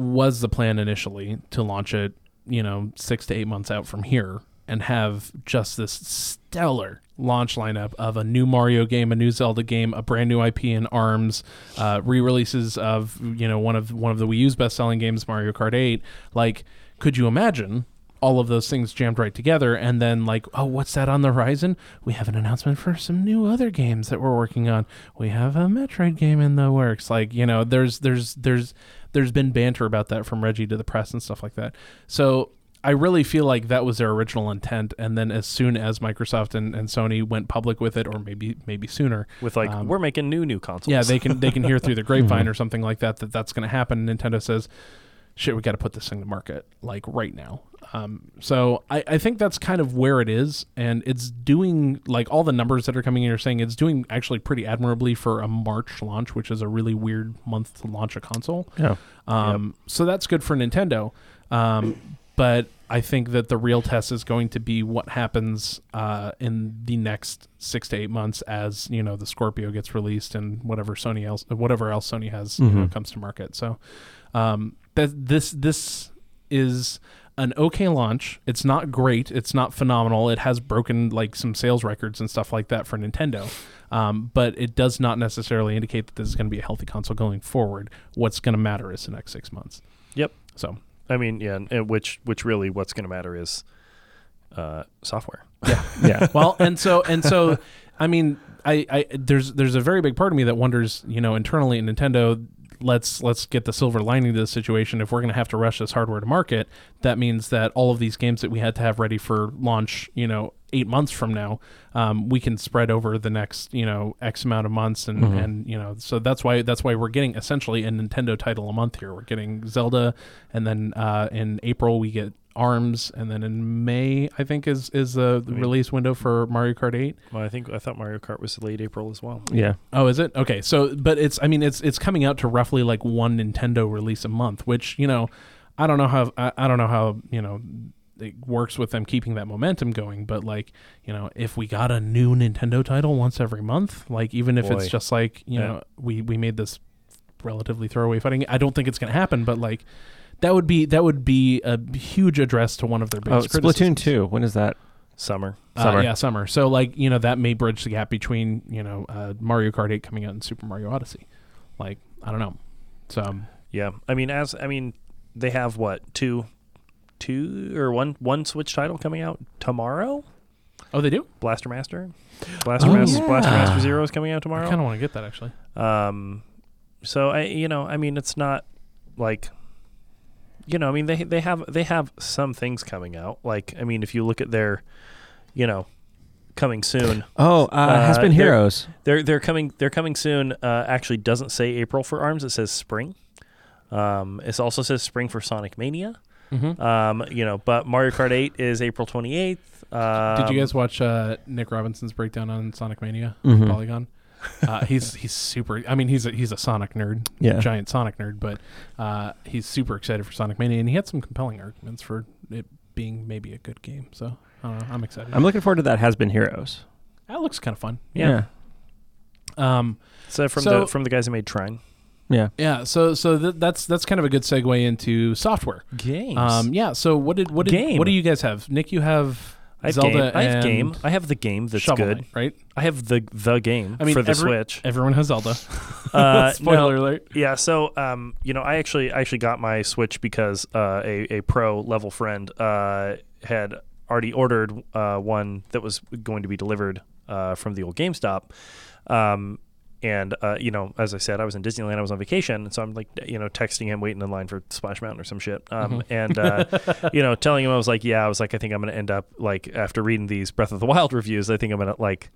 was the plan initially to launch it you know six to eight months out from here and have just this stellar launch lineup of a new Mario game, a new Zelda game, a brand new IP in Arms, uh, re-releases of you know one of one of the Wii U's best-selling games, Mario Kart 8. Like, could you imagine all of those things jammed right together and then like oh what's that on the horizon? We have an announcement for some new other games that we're working on. We have a metroid game in the works. Like you know there's there's there's there's been banter about that from reggie to the press and stuff like that. So i really feel like that was their original intent. And then as soon as microsoft and, and sony went public with it or maybe maybe sooner with like, um, we're making new new consoles. yeah they can they can hear through the (laughs) grapevine or something like that that that's going to happen. Nintendo says shit we got to put this thing to market like right now um, so I, I think that's kind of where it is and it's doing like all the numbers that are coming in are saying it's doing actually pretty admirably for a march launch which is a really weird month to launch a console yeah. um, So that's good for Nintendo. Um, but I think that the real test is going to be what happens uh, in the next six to eight months as you know the Scorpio gets released and whatever Sony else whatever else Sony has you know, Mhm. comes to market. So um, that this this is an okay launch. It's not great. It's not phenomenal. It has broken like some sales records and stuff like that for Nintendo. Um, but it does not necessarily indicate that this is going to be a healthy console going forward. What's going to matter is the next six months. Yep. So I mean, yeah, and which which really what's going to matter is uh, software. Yeah. (laughs) yeah. (laughs) well, and so and so, I mean, I, I there's there's a very big part of me that wonders, you know, internally at Nintendo. Let's let's get the silver lining to the situation. If we're going to have to rush this hardware to market, that means that all of these games that we had to have ready for launch, you know, eight months from now, um, we can spread over the next, you know, X amount of months, and Mhm. and you know, so that's why that's why we're getting essentially a Nintendo title a month here. We're getting Zelda, and then uh, in April we get Arms, and then in May I think is is the I mean- release window for Mario Kart 8. Well, I think I thought Mario Kart was late April as well. Yeah. Oh, is it? Okay. So, but it's I mean it's it's coming out to roughly like one Nintendo release a month, which, you know, I don't know how I, I don't know how, you know, it works with them keeping that momentum going, but like, you know, if we got a new Nintendo title once every month, like even if Boy. it's just like, you Yeah. know, we we made this relatively throwaway fighting, I don't think it's going to happen, but like that would be that would be a huge address to one of their Oh, biggest Splatoon criticisms. two. When is that? Summer. Uh, Summer. yeah, summer. So like you know that may bridge the gap between you know uh, Mario Kart 8 coming out and Super Mario Odyssey. Like I don't know. So um, Yeah, I mean, as I mean, they have what two, two or one one Switch title coming out tomorrow. oh they do. Blaster Master, Blaster Oh, Master, Blaster. Master Zero is coming out tomorrow. I kind of want to get that actually. Um, so I, you know, I mean, it's not like, you know, I mean, they they have they have some things coming out. Like, I mean, if you look at their, you know, coming soon, Oh, uh, has Uh, been they're- Heroes. they're they're coming they're coming soon. Uh, actually, doesn't say April for Arms. It says spring. Um, it also says spring for Sonic Mania. Mm-hmm. Um, you know, but Mario Kart 8 is April 28th. Um, Did you guys watch uh, Nick Robinson's breakdown on Sonic Mania Mhm. Polygon? Uh, he's he's super. I mean, he's a, he's a Sonic nerd, Yeah. giant Sonic nerd, but uh, he's super excited for Sonic Mania, and he had some compelling arguments for it being maybe a good game. So uh, I'm excited. I'm looking forward to that. Has been Heroes. that looks kind of fun. Yeah. Um, So from So- the from the guys who made Trine. Yeah. Yeah, so so th- that's that's kind of a good segue into software. Games. Um, yeah. So what did what did Game. what do you guys have? Nick, you have I have Zelda game. I have game. I have the game that's Shovel good. Knight, right? I have the the game I mean, for the every- Switch. Everyone has Zelda. (laughs) (laughs) Uh, Spoiler no, alert. Yeah, so um, you know, I actually I actually got my Switch because uh, a a pro level friend uh, had already ordered uh, one that was going to be delivered uh, from the old GameStop. Um, and uh, you know, as I said, I was in Disneyland. I was on vacation, and so I'm like, you know, texting him, waiting in line for Splash Mountain or some shit. Um, And uh, (laughs) you know, telling him I was like, yeah, I was like, I think I'm gonna end up like after reading these Breath of the Wild reviews, I think I'm gonna like,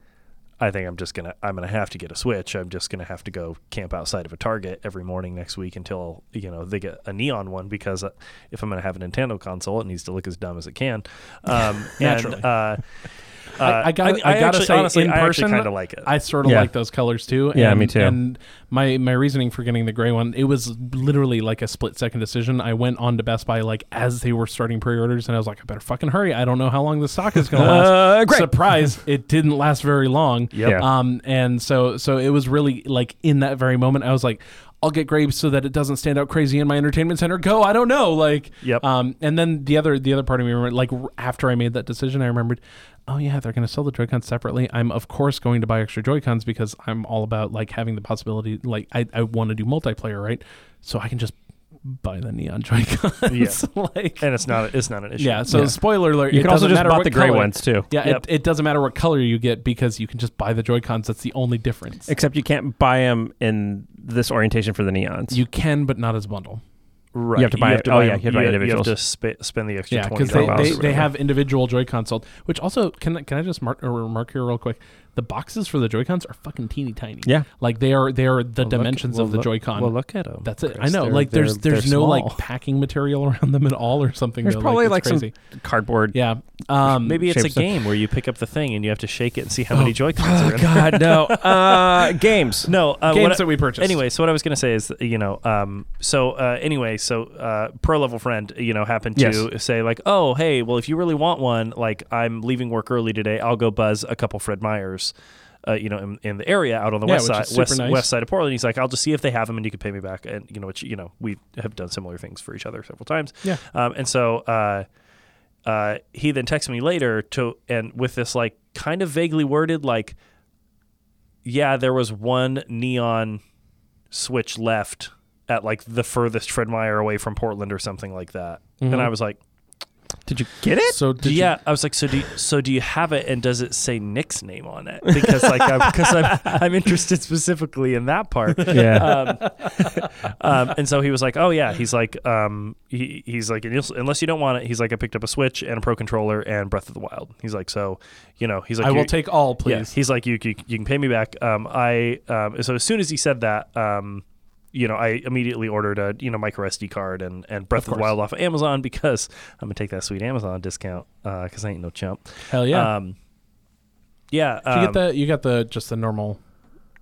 I think I'm just gonna I'm gonna have to get a Switch. I'm just gonna have to go camp outside of a Target every morning next week until you know they get a neon one because uh, if I'm gonna have a Nintendo console, it needs to look as dumb as it can. Um, (laughs) Naturally. And, uh, I, I gotta, mean, I, gotta actually- say, honestly, in I person, kind of like it. I sort of Yeah. like those colors too. Yeah, me too. And my my reasoning for getting the gray one, it was literally like a split second decision. I went on to Best Buy like as they were starting pre-orders, and I was like, I better fucking hurry. I don't know how long the stock is going (laughs) to last. Uh, great. Surprise! it didn't last very long. Yep. Yeah. Um, and so so it was really like in that very moment, I was like. I'll get grapes so that it doesn't stand out crazy in my entertainment center. Go, I don't know, like, Yep. Um, and then the other the other part of me, remembered, like after I made that decision, I remembered, oh yeah, they're going to sell the Joy Cons separately. I'm of course going to buy extra Joy Cons because I'm all about like having the possibility, like I, I want to do multiplayer, right? So I can just buy the neon Joy Cons. Yeah. (laughs) like and it's not it's not an issue. yeah. So Yeah. spoiler alert, You it can also doesn't just matter bought what the gray color- ones too. Yeah, Yep. it, it doesn't matter what color you get because you can just buy the Joy Cons. That's the only difference. Except you can't buy them in this orientation for the neons. You can, but not as a bundle. right. You have to buy it- oh, yeah, you have to buy you, individuals. You have to sp- spend the extra Yeah, twenty because they, they, they have individual Joy-Con sold. Which also, can I- can I just mark or remark here real quick? The boxes for the Joy-Cons are fucking teeny tiny. Yeah. like they are they are the Well, look- dimensions well, of the look- Joy-Con. Well, look at them. That's it. I know. like there's there's no like packing material (laughs) around them at all or something. There's though. probably it's like some crazy. cardboard. yeah. Um, (laughs) Maybe it's a shapes of- game where you pick up the thing and you have to shake it and see how many Joy Cons are Oh in. it. God, no. (laughs) Uh, games. No, uh, games what I- that we purchased. Anyway, so what I was going to say is, you know, um, so uh, anyway, so uh, pro level friend, you know, happened to say like, oh, hey, well, if you really want one, like, I'm leaving work early today, I'll go buzz a couple Fred Uh, you know, in, in the area out on the Yeah, west side, west, nice. west side of Portland. He's like, I'll just see if they have them, and you can pay me back. And you know, which you know, we have done similar things for each other several times. Yeah. Um, and so uh, uh, he then texted me later to and with this like kind of vaguely worded like, yeah, there was one neon switch left at like the furthest Fred Meyer away from Portland or something like that. And I was like, Did you get it? So did yeah, I was like, so do you, so do you have it, and does it say Nick's name on it? Because like, I'm, because I'm I'm interested specifically in that part. (laughs) Yeah. Um, um, and so he was like, "Oh yeah." He's like, um, he, he's like, unless you don't want it, he's like, I picked up a Switch and a Pro controller and Breath of the Wild. He's like, so, you know, he's like, I will take all, yeah, please. he's like, you, you, you can pay me back. Um, I um, so as soon as he said that, um, you know, I immediately ordered a you know micro SD card and and Breath of, the. Wild off of Amazon because (laughs) I'm gonna take that sweet Amazon discount because I ain't no chump. Hell yeah. Um, yeah. Did you um, get the you got the just the normal.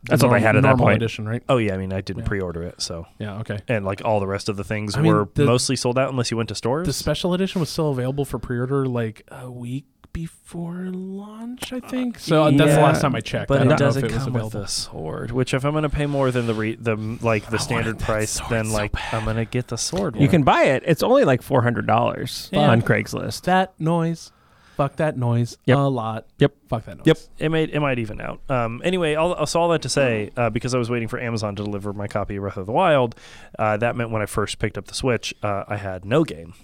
the That's what I had at that point. edition, right? Oh yeah, I mean I didn't Yeah. pre-order it, so Yeah. Okay. and like all the rest of the things I mean, were the- mostly sold out unless you went to stores. The special edition was still available for pre-order like a week before launch, I think. So that's the last time I checked. but I it don't know doesn't it come with available. a sword. Which if I'm gonna pay more than the re- the like the I standard price, then so like bad. I'm gonna get the sword. One. You one. can buy it. It's only like four hundred dollars Yeah. on Craigslist. That noise. Fuck that noise. Yep. A lot. Yep. Fuck that noise. Yep. it might it might even out. Um, anyway, all, I saw that to say uh, because I was waiting for Amazon to deliver my copy of Breath of the Wild. Uh, that meant when I first picked up the Switch, uh, I had no game.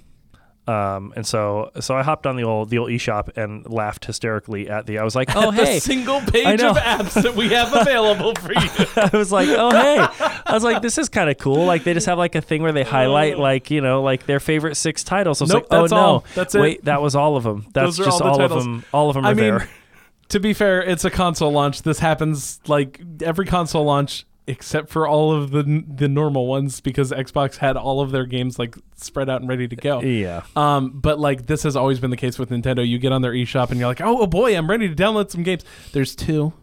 Um, and so so I hopped on the old the old eShop and laughed hysterically at the. I was like, oh (laughs) The hey, single page of apps that we have available for you. (laughs) I was like, oh hey, I was like, this is kind of cool. Like they just have like a thing where they highlight like you know like their favorite six titles. I was Nope, like, oh no, all. That's it. wait, that was all of them. That's just all the all, of them. All of them are I mean, there. (laughs) to be fair, it's a console launch. This happens like every console launch except for all of the the normal ones because Xbox had all of their games like spread out and ready to go. Yeah. Um, but like this has always been the case with Nintendo. You get on their eShop and you're like, oh, oh boy, I'm ready to download some games. There's two.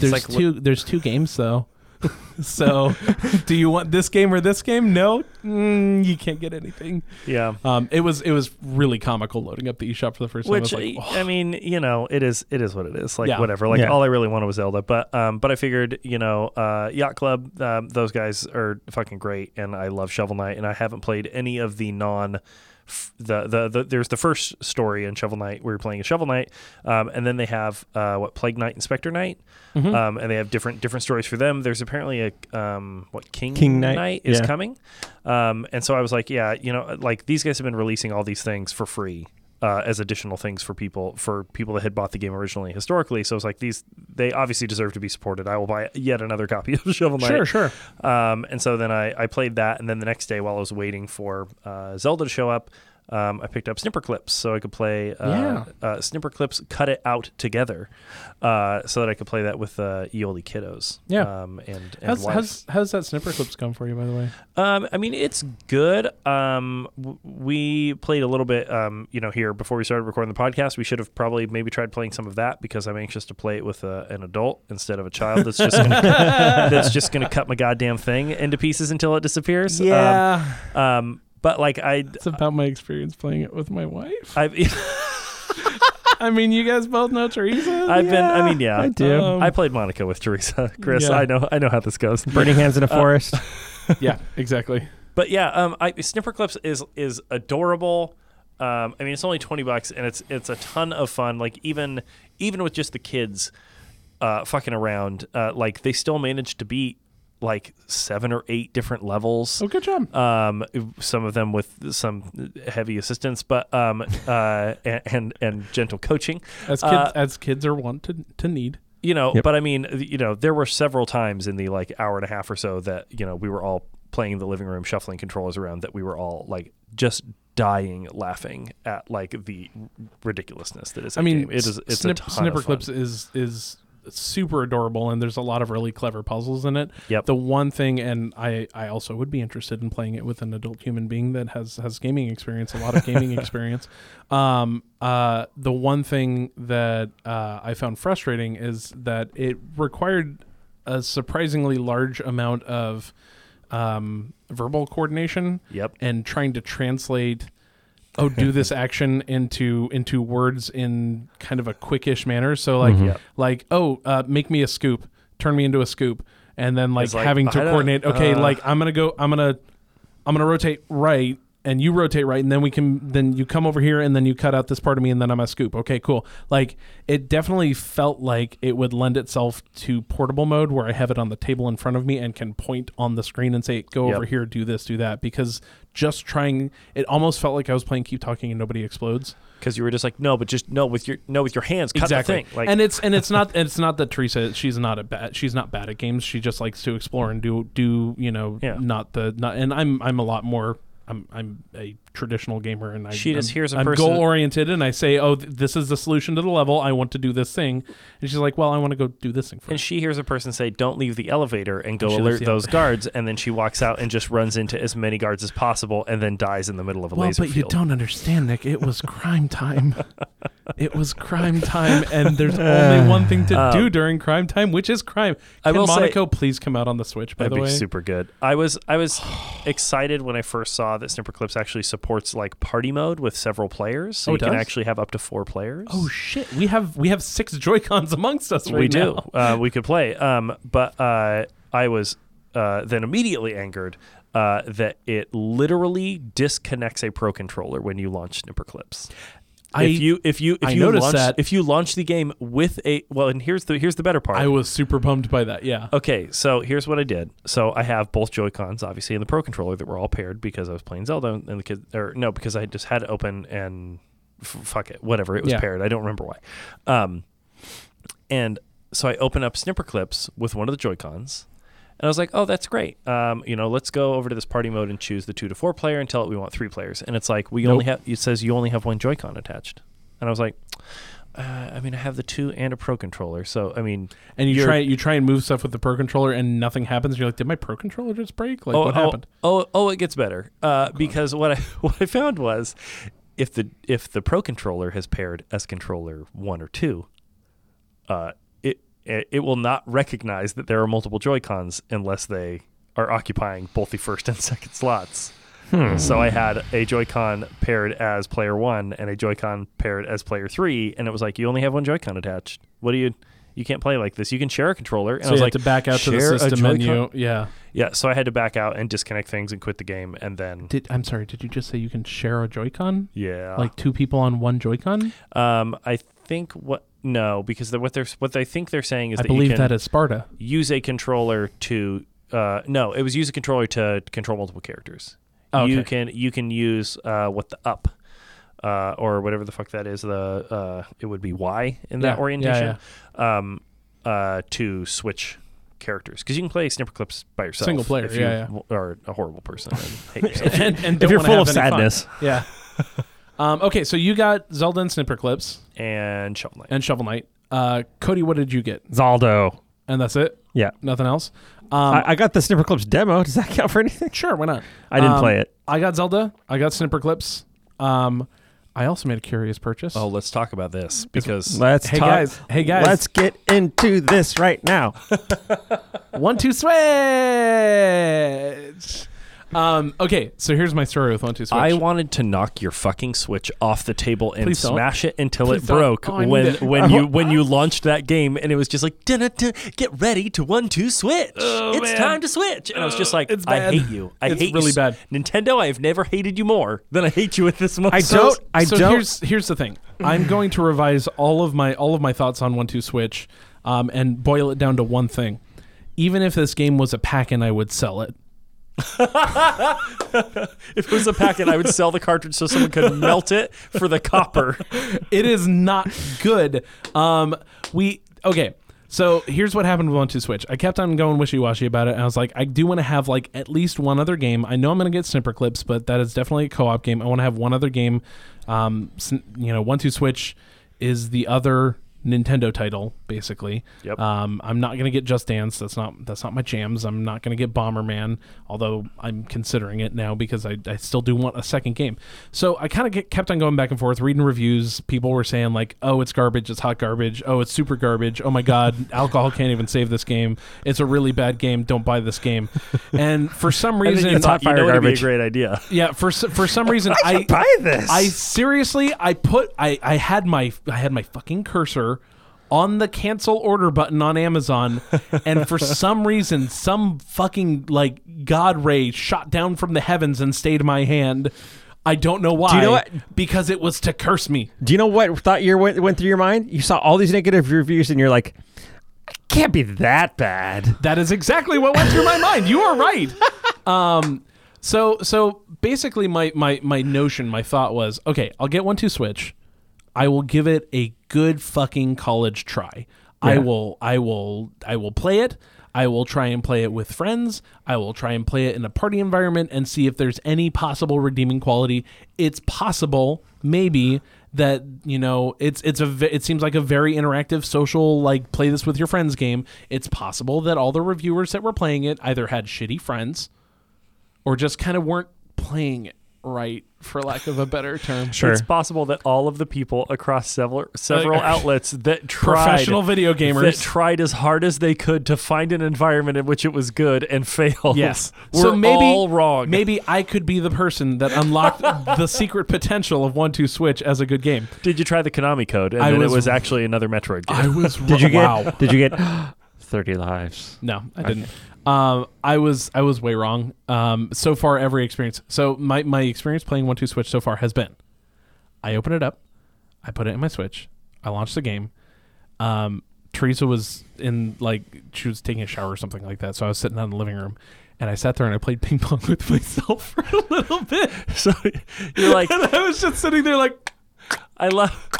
There's like two. There's two games though. (laughs) so, do you want this game or this game? No, mm, you can't get anything. Yeah. Um, it was it was really comical loading up the eShop for the first time. Which I was like, I mean, you know, it is it is what it is. Like Yeah. whatever. Like Yeah. all I really wanted was Zelda, but um, but I figured, you know, uh, Yacht Club, um, those guys are fucking great, and I love Shovel Knight, and I haven't played any of the non. The, the the there's the first story in Shovel Knight where you're playing a Shovel Knight, um, and then they have uh, what Plague Knight, Inspector Knight, Mhm. um, and they have different different stories for them. There's apparently a um, what King, King Knight, is yeah. coming, um, and so I was like, yeah, you know, like these guys have been releasing all these things for free uh, as additional things for people for people that had bought the game originally historically. So it's like these they obviously deserve to be supported. I will buy yet another copy of (laughs) Shovel Knight. Sure, sure. Um, and so then I, I played that, and then the next day while I was waiting for uh, Zelda to show up, um, I picked up Snipper Clips so I could play uh, Yeah. uh, Snipper Clips Cut It Out Together, uh, so that I could play that with uh, Eoli kiddos. Yeah. Um, and and How's, how's how's that snipper clips come for you, by the way? Um, I mean, it's good. Um, w- we played a little bit, um, you know, here before we started recording the podcast. We should have probably maybe tried playing some of that because I'm anxious to play it with a, an adult instead of a child that's just gonna, (laughs) that's just going to cut my goddamn thing into pieces until it disappears. Um, um, but like I, it's about my experience playing it with my wife. I've, (laughs) I mean, you guys both know Teresa. I've been. I mean, yeah, I do. Um, I played Monaco with Teresa. (laughs) Chris, Yeah. I know. I know how this goes. (laughs) Burning hands in a forest. yeah, exactly. But yeah, um, I, Snipper Clips is is adorable. Um, I mean, it's only twenty bucks, and it's it's a ton of fun. Like even even with just the kids uh, fucking around, uh, like they still managed to beat like seven or eight different levels. Oh, good job. Um, some of them with some heavy assistance, but um, (laughs) uh, and, and and gentle coaching. As kids, uh, as kids are wont to to need. you know Yep. but i mean you know there were several times in the like hour and a half or so that you know we were all playing in the living room shuffling controllers around that we were all like just dying laughing at like the ridiculousness that is I mean, game. it is it's snip, a ton snipper of fun. clips is is super adorable, and there's a lot of really clever puzzles in it. Yep. The one thing, and I I also would be interested in playing it with an adult human being that has has gaming experience, a lot of gaming (laughs) experience. Um, uh, the one thing that uh, I found frustrating is that it required a surprisingly large amount of um, verbal coordination yep and trying to translate oh do this (laughs) action into into words in kind of a quickish manner so like Mhm. Yep. like oh uh, make me a scoop turn me into a scoop and then like, like, having to coordinate okay uh. like i'm gonna go i'm gonna i'm gonna rotate right and you rotate right and then we can then you come over here and then you cut out this part of me and then i'm a scoop okay cool like it definitely felt like it would lend itself to portable mode where i have it on the table in front of me and can point on the screen and say go Yep. over here do this do that because just trying it almost felt like i was playing keep talking and nobody explodes. Because you were just like no but just no with your no with your hands cut exactly. the thing like and it's and it's not it's not that teresa she's not a bad she's not bad at games. She just likes to explore and do do you know Yeah. not the not and i'm i'm a lot more I'm I'm a traditional gamer and I She just I'm, hears a I'm person- goal oriented and I say oh th- this is the solution to the level. I want to do this thing. And she's like well I want to go do this thing and she hears a person say, "Don't leave the elevator," and go leaves alert those (laughs) guards, and then she walks out and just runs into as many guards as possible, and then dies in the middle of a well laser but you don't understand Nick. It was crime time (laughs) it was crime time and there's (laughs) only one thing to Um, do during crime time which is crime I can will say- Monaco please come out on the Switch by That'd the be way super good. I was I was (sighs) excited when I first saw that Snipper Clips actually supports like party mode with several players. So Oh, you it can does? actually have up to four players. Oh shit! We have we have six Joy Cons amongst us right we now. do. Uh, we could play. Um, but uh, I was uh, then immediately angered uh, that it literally disconnects a pro controller when you launch Snipper Clips. I if you if you if I you noticed launch that. if you launch the game with a well, and here's the here's the better part. I was super bummed by that. Yeah. Okay, so here's what I did. So I have both Joy Cons, obviously, and the Pro controller that were all paired because I was playing Zelda, and the kids, or no, because I just had it open and f- fuck it, whatever, it was Yeah. paired. I don't remember why. Um, and so I open up Snipper Clips with one of the Joy Cons, and I was like, oh, that's great. Um, you know, let's go over to this party mode and choose the two to four player and tell it we want three players. And it's like we only have. It says you only have one Joy Con attached, and I was like. Uh, I mean, I have the two and a pro controller, so I mean, And you try you try and move stuff with the Pro controller and nothing happens. You're like, did my Pro controller just break? Like, oh, what oh, happened? Oh, oh, it gets better. Uh, because what I (laughs) what I found was, if the if the Pro controller has paired S controller one or two, uh, it will not recognize that there are multiple Joy Cons unless they are occupying both the first and (laughs) second slots. Hmm. So I had a Joy-Con paired as player one and a Joy-Con paired as player three, and it was like you only have one Joy-Con attached. What do you? You can't play like this. You can share a controller. And So I was you like, to back out to the system menu. Yeah. yeah. So I had to back out and disconnect things and quit the game, and then Did I'm sorry? Did you just say you can share a Joy-Con? yeah, Like two people on one Joy-Con? um, I think what no, because the, what they're what they think they're saying is I that believe you can that is Sparta. use a controller to uh, no, it was use a controller to control multiple characters. Oh, You can you can use uh, what the up uh, or whatever the fuck that is. The uh, it would be Y in Yeah, that yeah, orientation. Um, uh, to switch characters because you can play Snipper Clips by yourself. Single player, if you yeah, w- are a horrible person and hate (laughs) yourself. and, and If you're full of any fun. sadness, Yeah. (laughs) um, okay, so you got Zelda and Snipper Clips and Shovel Knight. and Shovel Knight. Uh, Cody, what did you get? Zaldo. And that's it. Yeah. Nothing else. Um, I, I got the Snipper Clips demo. (laughs) Does that count for anything? sure, why not? I didn't Um, play it. I got Zelda. I got Snipper Clips. Um, I also made a curious purchase. Oh, let's talk about this because Let's hey talk. guys, hey guys, Let's get into this right now. (laughs) one two switch. Um, okay, so here's my story with one two switch. I wanted to knock your fucking Switch off the table and Please don't. smash it until Please it don't. broke Oh, I need when it. when (laughs) you when you launched that game and it was just like "Dun-dun-dun, get ready to one two switch. Oh, it's man. time to switch. And I was just like it's I bad. hate you. I It's hate you really s- bad. Nintendo, I've never hated you more than I hate you at this moment. I so, don't- I so don't- here's here's the thing. I'm going to revise all of my all of my thoughts on one two switch, um, and boil it down to one thing. Even if this game was a pack-in, I would sell it. (laughs) If it was a pack-in, I would sell the cartridge so someone could melt it for the copper. (laughs) it is not good. Um, we okay. So here's what happened with One Two Switch. I kept on going wishy washy about it. I was like, I do want to have like at least one other game. I know I'm going to get Snipper Clips, but that is definitely a co-op game. I want to have one other game. Um, you know, One Two Switch is the other Nintendo title, basically. Yep. Um, I'm not gonna get Just Dance. That's not that's not my jams. I'm not gonna get Bomberman, although I'm considering it now because I, I still do want a second game. So I kind of kept on going back and forth, reading reviews. People were saying like, "Oh, it's garbage. It's hot garbage. Oh, it's super garbage. Oh my god, (laughs) alcohol can't even save this game. It's a really bad game. Don't buy this game." And for some (laughs) reason, you thought, you fire know, it'd be a garbage. great idea. yeah, for for some reason, (laughs) I buy this. I seriously, I put, I, I had my, I had my fucking cursor on the cancel order button on Amazon, and for (laughs) some reason, some fucking like God ray shot down from the heavens and stayed my hand. I don't know why. Do you know what? Because it was to curse me. Do you know what thought your went, went through your mind? You saw all these negative reviews, and you're like, "Can't be that bad." That is exactly what went through my mind. You are right. (laughs) Um, so so basically, my my my notion, my thought was, okay, I'll get one two switch. I will give it a good fucking college try. I will I will I will play it. I will try and play it with friends. I will try and play it in a party environment and see if there's any possible redeeming quality. It's possible, maybe that you know it's it's a it seems like a very interactive social like play this with your friends game. It's possible that all the reviewers that were playing it either had shitty friends or just kind of weren't playing it right, for lack of a better term. Sure. It's possible that all of the people across several several Uh, outlets that (laughs) tried Professional video gamers that tried as hard as they could to find an environment in which it was good and failed. Yes. (laughs) were so maybe all wrong. Maybe I could be the person that unlocked (laughs) the secret potential of One Two Switch as a good game. Did you try the Konami code? And I then was- it was actually another Metroid game. I was Did you get? wow. Did you get? (gasps) (gasps) Thirty lives. No, I didn't. Um, I was I was way wrong. Um, so far every experience. So my my experience playing One Two Switch so far has been, I open it up, I put it in my Switch, I launch the game. Um, Teresa was in like she was taking a shower or something like that. So I was sitting out in the living room, and I sat there and I played ping pong (laughs) with myself for a little bit. (laughs) so you're (laughs) like, And I was just sitting there like, I love.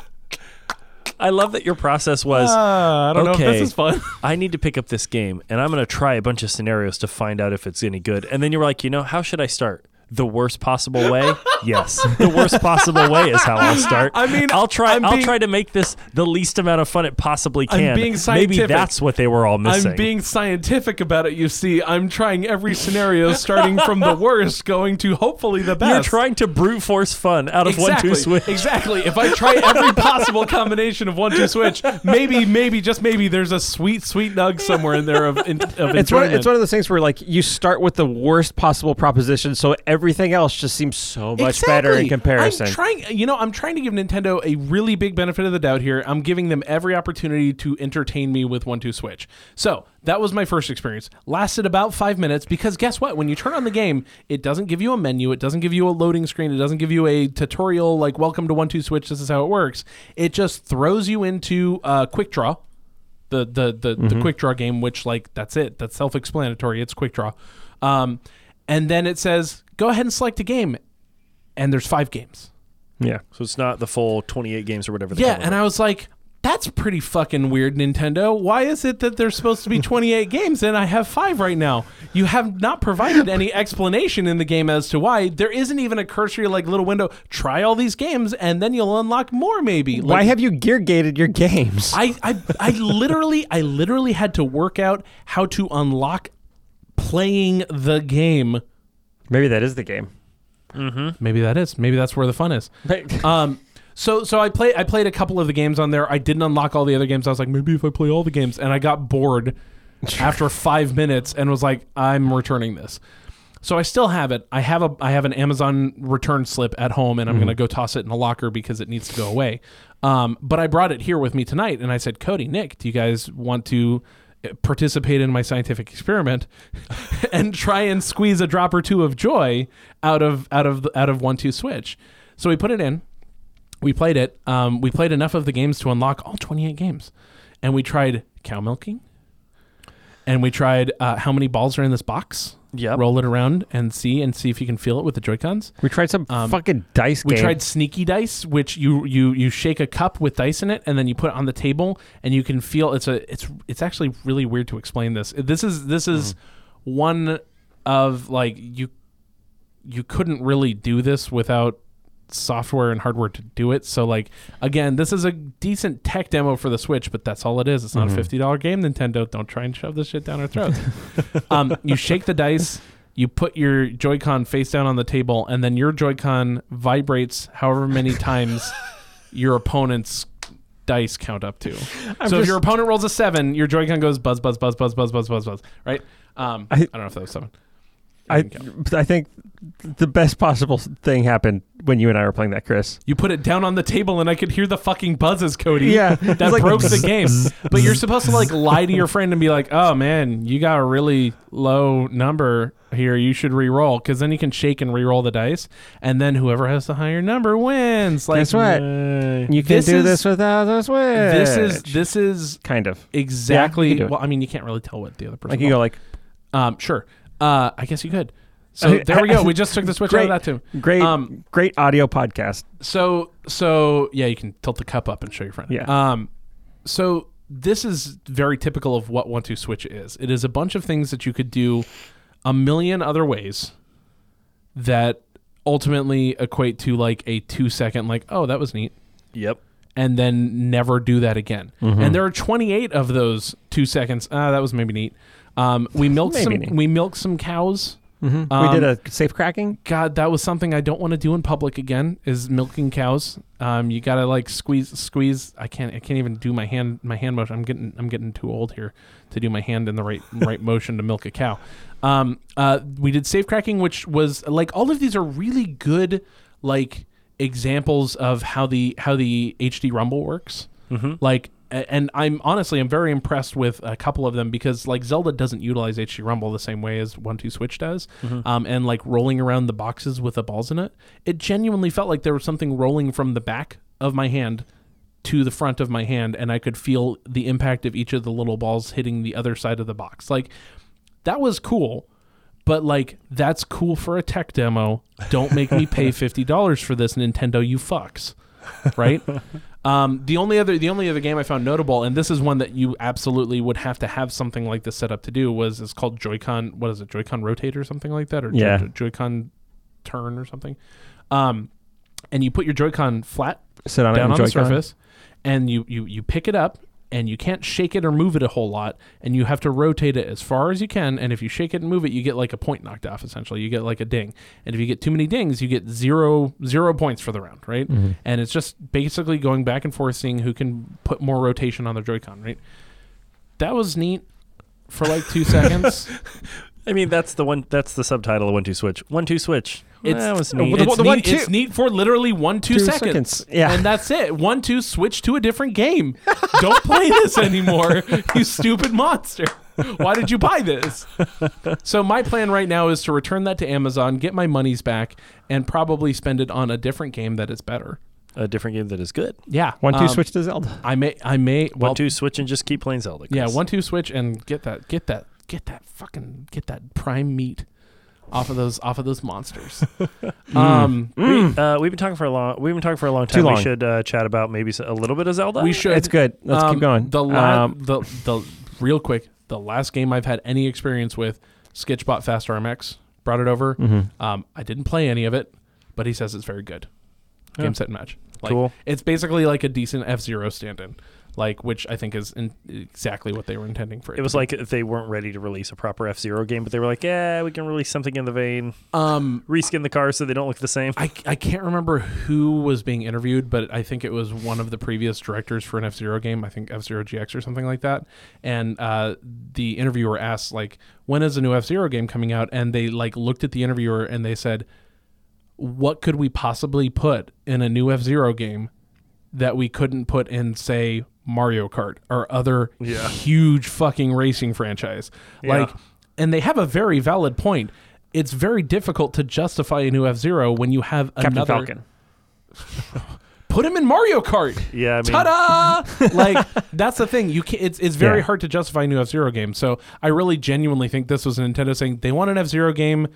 I love that your process was ah, I don't know if okay. this is fun. (laughs) I need to pick up this game and I'm going to try a bunch of scenarios to find out if it's any good. And then you were like, you know, how should I start? The worst possible way? (laughs) yes. The worst possible way is how I'll start. I mean, I'll try I'm I'll being- try to make this the least amount of fun it possibly I'm can. being Maybe that's what they were all missing. I'm being scientific about it. You see, I'm trying every scenario, starting from the worst, going to hopefully the best. You're trying to brute force fun out of exactly, one two switch. Exactly. If I try every possible combination of one two switch, maybe, maybe, just maybe, there's a sweet, sweet nug somewhere in there of, in, of It's one. enjoyment. It's one of those things where like you start with the worst possible proposition, so everything else just seems so much better in comparison. I'm trying, you know, I'm trying to give Nintendo a really big benefit of the doubt here. I'm giving them every opportunity to entertain me with One Two Switch. So that was my first experience. Lasted about five minutes because guess what? When you turn on the game, it doesn't give you a menu. It doesn't give you a loading screen. It doesn't give you a tutorial like "Welcome to One Two Switch. This is how it works." It just throws you into uh, Quick Draw. The the the, the quick draw game, which like that's it. That's self explanatory. It's quick draw. Um, and then it says, go ahead and select a game and there's five games. Yeah. So it's not the full 28 games or whatever. Yeah, and. I was like, that's pretty fucking weird, Nintendo. Why is it that there's supposed to be (laughs) 28 games and I have five right now? You have not provided any explanation in the game as to why. There isn't even a cursory like little window. Try all these games and then you'll unlock more. Maybe. Why have you gear gated your games? I, I I literally I literally had to work out how to unlock playing the game. Maybe that is the game. Maybe that is. Maybe that's where the fun is. (laughs) Um, so so I play I played a couple of the games on there. I didn't unlock all the other games. I was like, maybe if I play all the games, and I got bored (laughs) after five minutes and was like, I'm returning this. So I still have it. I have a I have an Amazon return slip at home, and I'm gonna go toss it in a locker because it needs to go away. Um, but I brought it here with me tonight, and I said, Cody, Nick, do you guys want to participate in my scientific experiment (laughs) and try and squeeze a drop or two of joy out of out of out of one two switch? So we put it in. We played it. Um, we played enough of the games to unlock all 28 games, and we tried cow milking, and we tried uh, how many balls are in this box. Yep. Roll it around and see and see if you can feel it with the Joy Cons. We tried some Um, fucking dice We game. tried sneaky dice, which you you you shake a cup with dice in it, and then you put it on the table, and you can feel it's a it's it's actually really weird to explain this. This is this is one of like you you couldn't really do this without software and hardware to do it. So like again, this is a decent tech demo for the Switch, but that's all it is. It's not a fifty dollar game. Nintendo, don't try and shove this shit down our throats. (laughs) um, you shake the dice. You put your Joy-Con face down on the table, and then your Joy-Con vibrates however many (laughs) times your opponent's dice count up to. (laughs) I'm so if your opponent rolls a seven, your Joy-Con goes buzz, buzz, buzz, buzz, buzz, buzz, buzz, buzz. Right? Um, I, I- don't know if that was seven. I, It didn't count. I think the best possible thing happened when you and I were playing that, Chris. You put it down on the table, and I could hear the fucking buzzes, Cody. Yeah, (laughs) that like broke the game. But you're supposed to like lie to your friend and be like, "Oh man, you got a really low number here. You should re-roll because then you can shake and re-roll the dice, and then whoever has the higher number wins." Like, Guess what? Uh, You can This do is- this without a switch. This is this is kind of exactly. it. well, I mean, you can't really tell what the other person. like you go like um, sure. Uh, I guess you could. So (laughs) there we go. We just took the switch out Great. of that too. great, Um, great audio podcast. So so yeah, you can tilt the cup up and show your friend. Yeah. Um, so this is very typical of what one two switch is. It is a bunch of things that you could do a million other ways that ultimately equate to like a two second like oh that was neat Yep. and then never do that again. Mm-hmm. And there are 28 of those two seconds. Ah, that was maybe neat. Um, we (laughs) milked Maybe some. neat. We milked some cows. Mhm. Um, we did a safe cracking. God, that was something I don't want to do in public again. Is milking cows. Um, you gotta like squeeze, squeeze. I can't. I can't even do my hand. My hand motion. I'm getting. I'm getting too old here to do my hand in the right (laughs) right motion to milk a cow. Um, uh, we did safe cracking, which was like all of these are really good, like examples of how the how the HD Rumble works. Mm-hmm. Like, and I'm honestly I'm very impressed with a couple of them because like Zelda doesn't utilize HD Rumble the same way as One Two Switch does, um, and like rolling around the boxes with the balls in it, it genuinely felt like there was something rolling from the back of my hand to the front of my hand, and I could feel the impact of each of the little balls hitting the other side of the box. Like, that was cool. But like that's cool for a tech demo. Don't make me pay (laughs) fifty dollars for this, Nintendo. You fucks, right? (laughs) Um, the only other the only other game I found notable, and this is one that you absolutely would have to have something like this set up to do, was it's called Joy-Con. What is it? Joy-Con Rotate or something like that, or Yeah. Joy- Joy-Con Turn or something. Um, and you put your Joy-Con flat Sit on down on the Joy-Con. surface, and you you you pick it up, and you can't shake it or move it a whole lot, and you have to rotate it as far as you can. And if you shake it and move it, you get like a point knocked off. Essentially, you get like a ding. And if you get too many dings, you get zero zero points for the round, right? Mm-hmm. And it's just basically going back and forth, seeing who can put more rotation on their Joy-Con, right? That was neat for like two (laughs) seconds. I mean, that's the one. That's the subtitle of One Two Switch. One Two Switch. It's- that was neat. well, the it's, one- neat, two- it's neat for literally one two, Two seconds. seconds, yeah. and that's it. One two switch to a different game. (laughs) Don't play this anymore, you stupid monster. Why did you buy this? So my plan right now is to return that to Amazon, get my monies back, and probably spend it on a different game that is better. a different game that is good. Yeah, One two um, switch to Zelda. I may, I may. Well, One Two Switch and just keep playing Zelda. yeah, one two switch and get that, get that, get that fucking, get that prime meat off of those off of those monsters. (laughs) um, We, uh, we've been talking for a long. We've been talking for a long time. Too We should uh, chat about maybe a little bit of Zelda. we should. It's good. Let's um, keep going. The, la- Um, the the real quick, the last game I've had any experience with, Sketchbot Fast RMX brought it over. mhm. Um, I didn't play any of it, but he says it's very good. Game Yeah. set and match. Like, Cool. It's basically like a decent F Zero stand-in, like which I think is in exactly what they were intending for it. It was to like if they weren't ready to release a proper F Zero game, but they were like, "Yeah, we can release something in the vein, um, (laughs) reskin the cars so they don't look the same." I, I can't remember who was being interviewed, but I think it was one of the previous directors for an F Zero game. I think F Zero GX or something like that. And uh, the interviewer asked, like, when is a new F Zero game coming out? And they like looked at the interviewer and they said, what could we possibly put in a new F Zero game that we couldn't put in, say, Mario Kart or other Yeah. huge fucking racing franchise? Yeah. Like, and they have a very valid point. It's very difficult to justify a new F Zero when you have Captain another. Falcon. (laughs) Put him in Mario Kart. yeah, I mean, Ta-da! (laughs) like that's the thing. You can It's it's very Yeah. hard to justify a new F Zero game. So I really genuinely think this was Nintendo saying they want an F Zero game.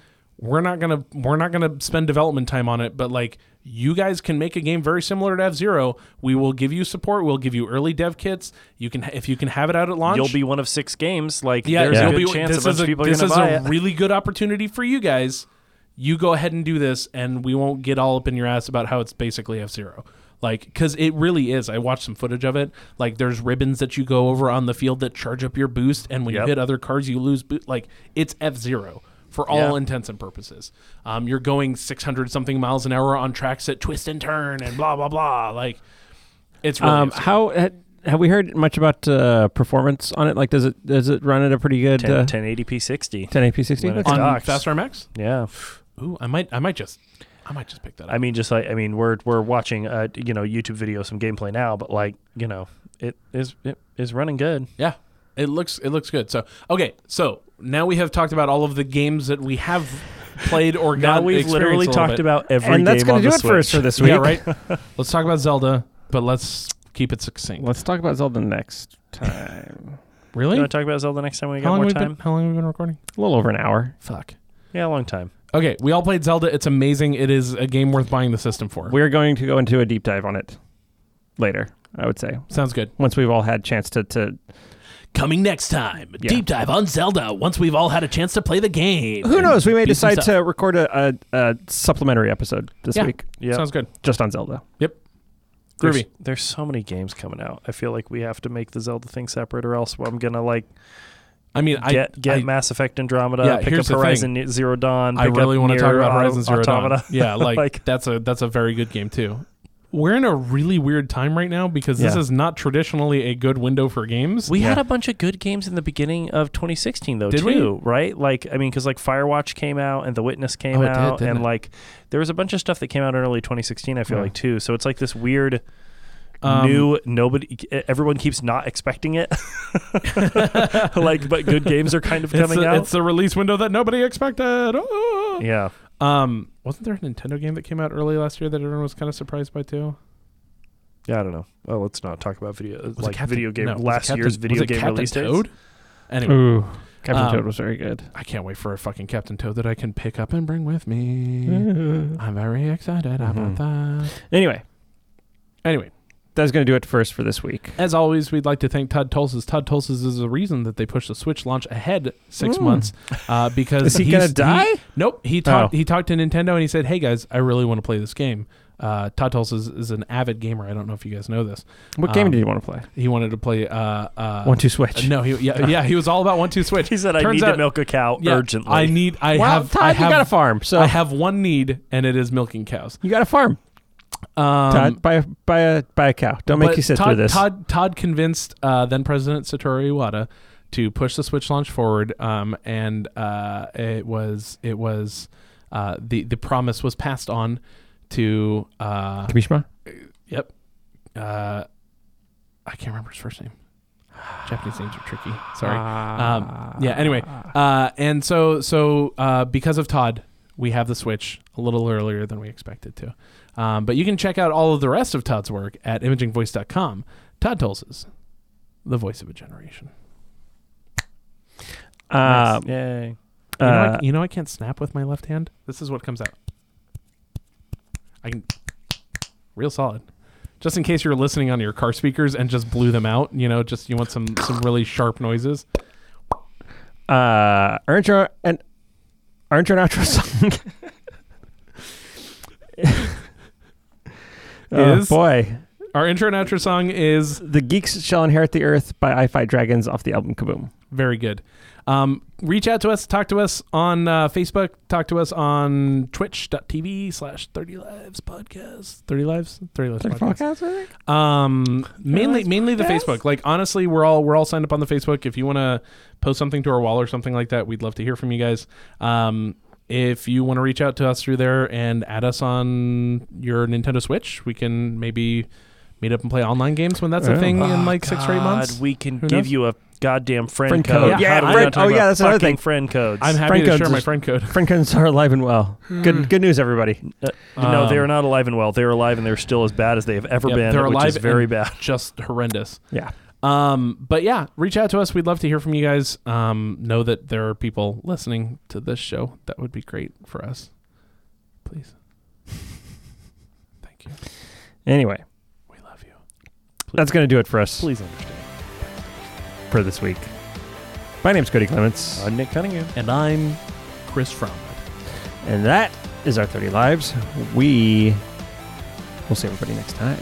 We're not gonna we're not gonna spend development time on it, but like you guys can make a game very similar to F Zero. We will give you support. We'll give you early dev kits. You can if you can have it out at launch. you'll be one of six games. Like, yeah, there's you'll a good be- chance a bunch of people this is a it. really good opportunity for you guys. You go ahead and do this, and we won't get all up in your ass about how it's basically F Zero. Like, because it really is. I watched some footage of it. Like, there's ribbons that you go over on the field that charge up your boost, and when Yep. you hit other cars, you lose boost. Like, it's F Zero for all Yeah. intents and purposes. Um, you're going 600 something miles an hour on tracks that twist and turn, and blah blah blah. Like, it's really Um, how ha- have we heard much about uh, performance on it? Like, does it does it run at a pretty good 10, uh, 1080p 60. 1080p 60? When That's it's on docked. Fast RMX. Yeah, Ooh, I might I might just I might just pick that up. I mean, just like I mean, we're we're watching uh you know YouTube video some gameplay now, but like you know, it is it is running good. Yeah, it looks it looks good. So okay, so now we have talked about all of the games that we have played or got. Now we've experienced literally a little talked bit. about every and that's going to do the it for us for this week. Yeah, right. (laughs) let's talk about Zelda, but let's keep it succinct. Let's talk about Zelda next time. really? You want to talk about Zelda next time we how got more time? been? How long have we been recording? a little over an hour. Fuck. Yeah, a long time. Okay, we all played Zelda. It's amazing. It is a game worth buying the system for. We're going to go into a deep dive on it later. I would say Sounds good. once we've all had chance to to. Coming next time, Yeah. deep dive on Zelda. Once we've all had a chance to play the game. Who knows? We may decide to record a, a, a supplementary episode this Yeah. week Yeah, Sounds good. just on Zelda. Yep. Groovy. there's so many games coming out. I feel like we have to make the Zelda thing separate, or else I'm gonna like I mean, get I get I, Mass Effect Andromeda, Yeah, pick up here's the Horizon Zero Dawn. I really want to talk about Horizon Zero Dawn. Yeah, (laughs) like, Like- that's a that's a very good game too. We're in a really weird time right now because this Yeah. is not traditionally a good window for games. We Yeah. had a bunch of good games in the beginning of 2016, though, Did we? too, right? Like, I mean, because like Firewatch came out and The Witness came Oh, it did, out, didn't and it? like there was a bunch of stuff that came out in early 2016. I feel Yeah. like too. So it's like this weird. Um, new nobody everyone keeps not expecting it (laughs) like but good games are kind of it's coming a, out it's a release window that nobody expected. Oh. yeah Um, wasn't there a Nintendo game that came out early last year that everyone was kind of surprised by too? yeah i don't know well let's not talk about video Was it like Captain- video game no, last Captain- year's video was it game Captain release dates Toad? Anyway, Ooh, Captain Um, Toad was very good. I can't wait for a fucking Captain Toad that I can pick up and bring with me. Mm-hmm. (laughs) I'm very excited Mhm. about that. Anyway, Anyway, that's going to do it first for this week. As always, we'd like to thank Todd Tulses. Todd Tulses is the reason that they pushed the Switch launch ahead six Mm. months uh, (laughs) because Is he he's- gonna die? nope. He talked. Oh. He talked to Nintendo and he said, "Hey guys, I really want to play this game." Uh, Todd Tulses is, is an avid gamer. I don't know if you guys know this. What game Um, did he want to play? He wanted to play. Uh, uh, One Two Switch. uh, no, he yeah yeah he was all about one two switch. (laughs) he said i Turns need out- to milk a cow Yeah, urgently I need. I well, have. Todd, I have. you got a farm, so I have one need, and it is milking cows. you got a farm. Um, Todd, buy a buy a buy a cow. Don't make you sit Todd, through this. Todd Todd convinced uh, then President Satoru Iwata to push the Switch launch forward, um, and uh, it was it was uh, the the promise was passed on to uh, Kimishima. yep uh, I can't remember his first name. (sighs) Japanese names are tricky. Sorry. Um, yeah. Anyway, uh, and so so uh, because of Todd, we have the Switch a little earlier than we expected to. Um, but you can check out all of the rest of Todd's work at imagingvoice.com. Todd Tolses, the voice of a generation. Um, Yay. You know, Uh, I, you know I can't snap with my left hand. This is what comes out. I can real solid. Just in case you're listening on your car speakers and just blew them out, you know, just you want some some really sharp noises. uh, our intro and our outro song (laughs) oh, Is- boy. Our intro and outro song is The Geeks Shall Inherit the Earth by I Fight Dragons off the album Kaboom. Very good. Um, reach out to us, talk to us on uh, Facebook, talk to us on twitch.tv slash 30 lives podcast. 30 lives? 30 lives podcast. Um, mainly, mainly the Facebook. Like honestly, we're all we're all signed up on the Facebook. If you want to post something to our wall or something like that, we'd love to hear from you guys. Um, if you want to reach out to us through there and add us on your Nintendo Switch, we can maybe meet up and play online games when that's a Yeah. thing in Oh, like six or eight months. We can Who give knows? you a goddamn friend, Friend code. code. Yeah, How do we friend- oh, yeah, that's another thing. Friend codes. I'm happy Friend to codes share my friend code. Friend codes are alive and well. Good good news, everybody. Uh, no, they Um, are not alive and well. They're alive and they're still as bad as they have ever Yep, been, they're which alive is very and bad. Just horrendous. Yeah. Um, but yeah, reach out to us. We'd love to hear from you guys. Um, know that there are people listening to this show. That would be great for us. Please. (laughs) Thank you. Anyway, We love you. that's going to do it for us Please understand. For this week. My name's Cody Clements, I'm Nick Cunningham. And I'm Chris Fromm. and that is our 30 Lives. We will see everybody next time.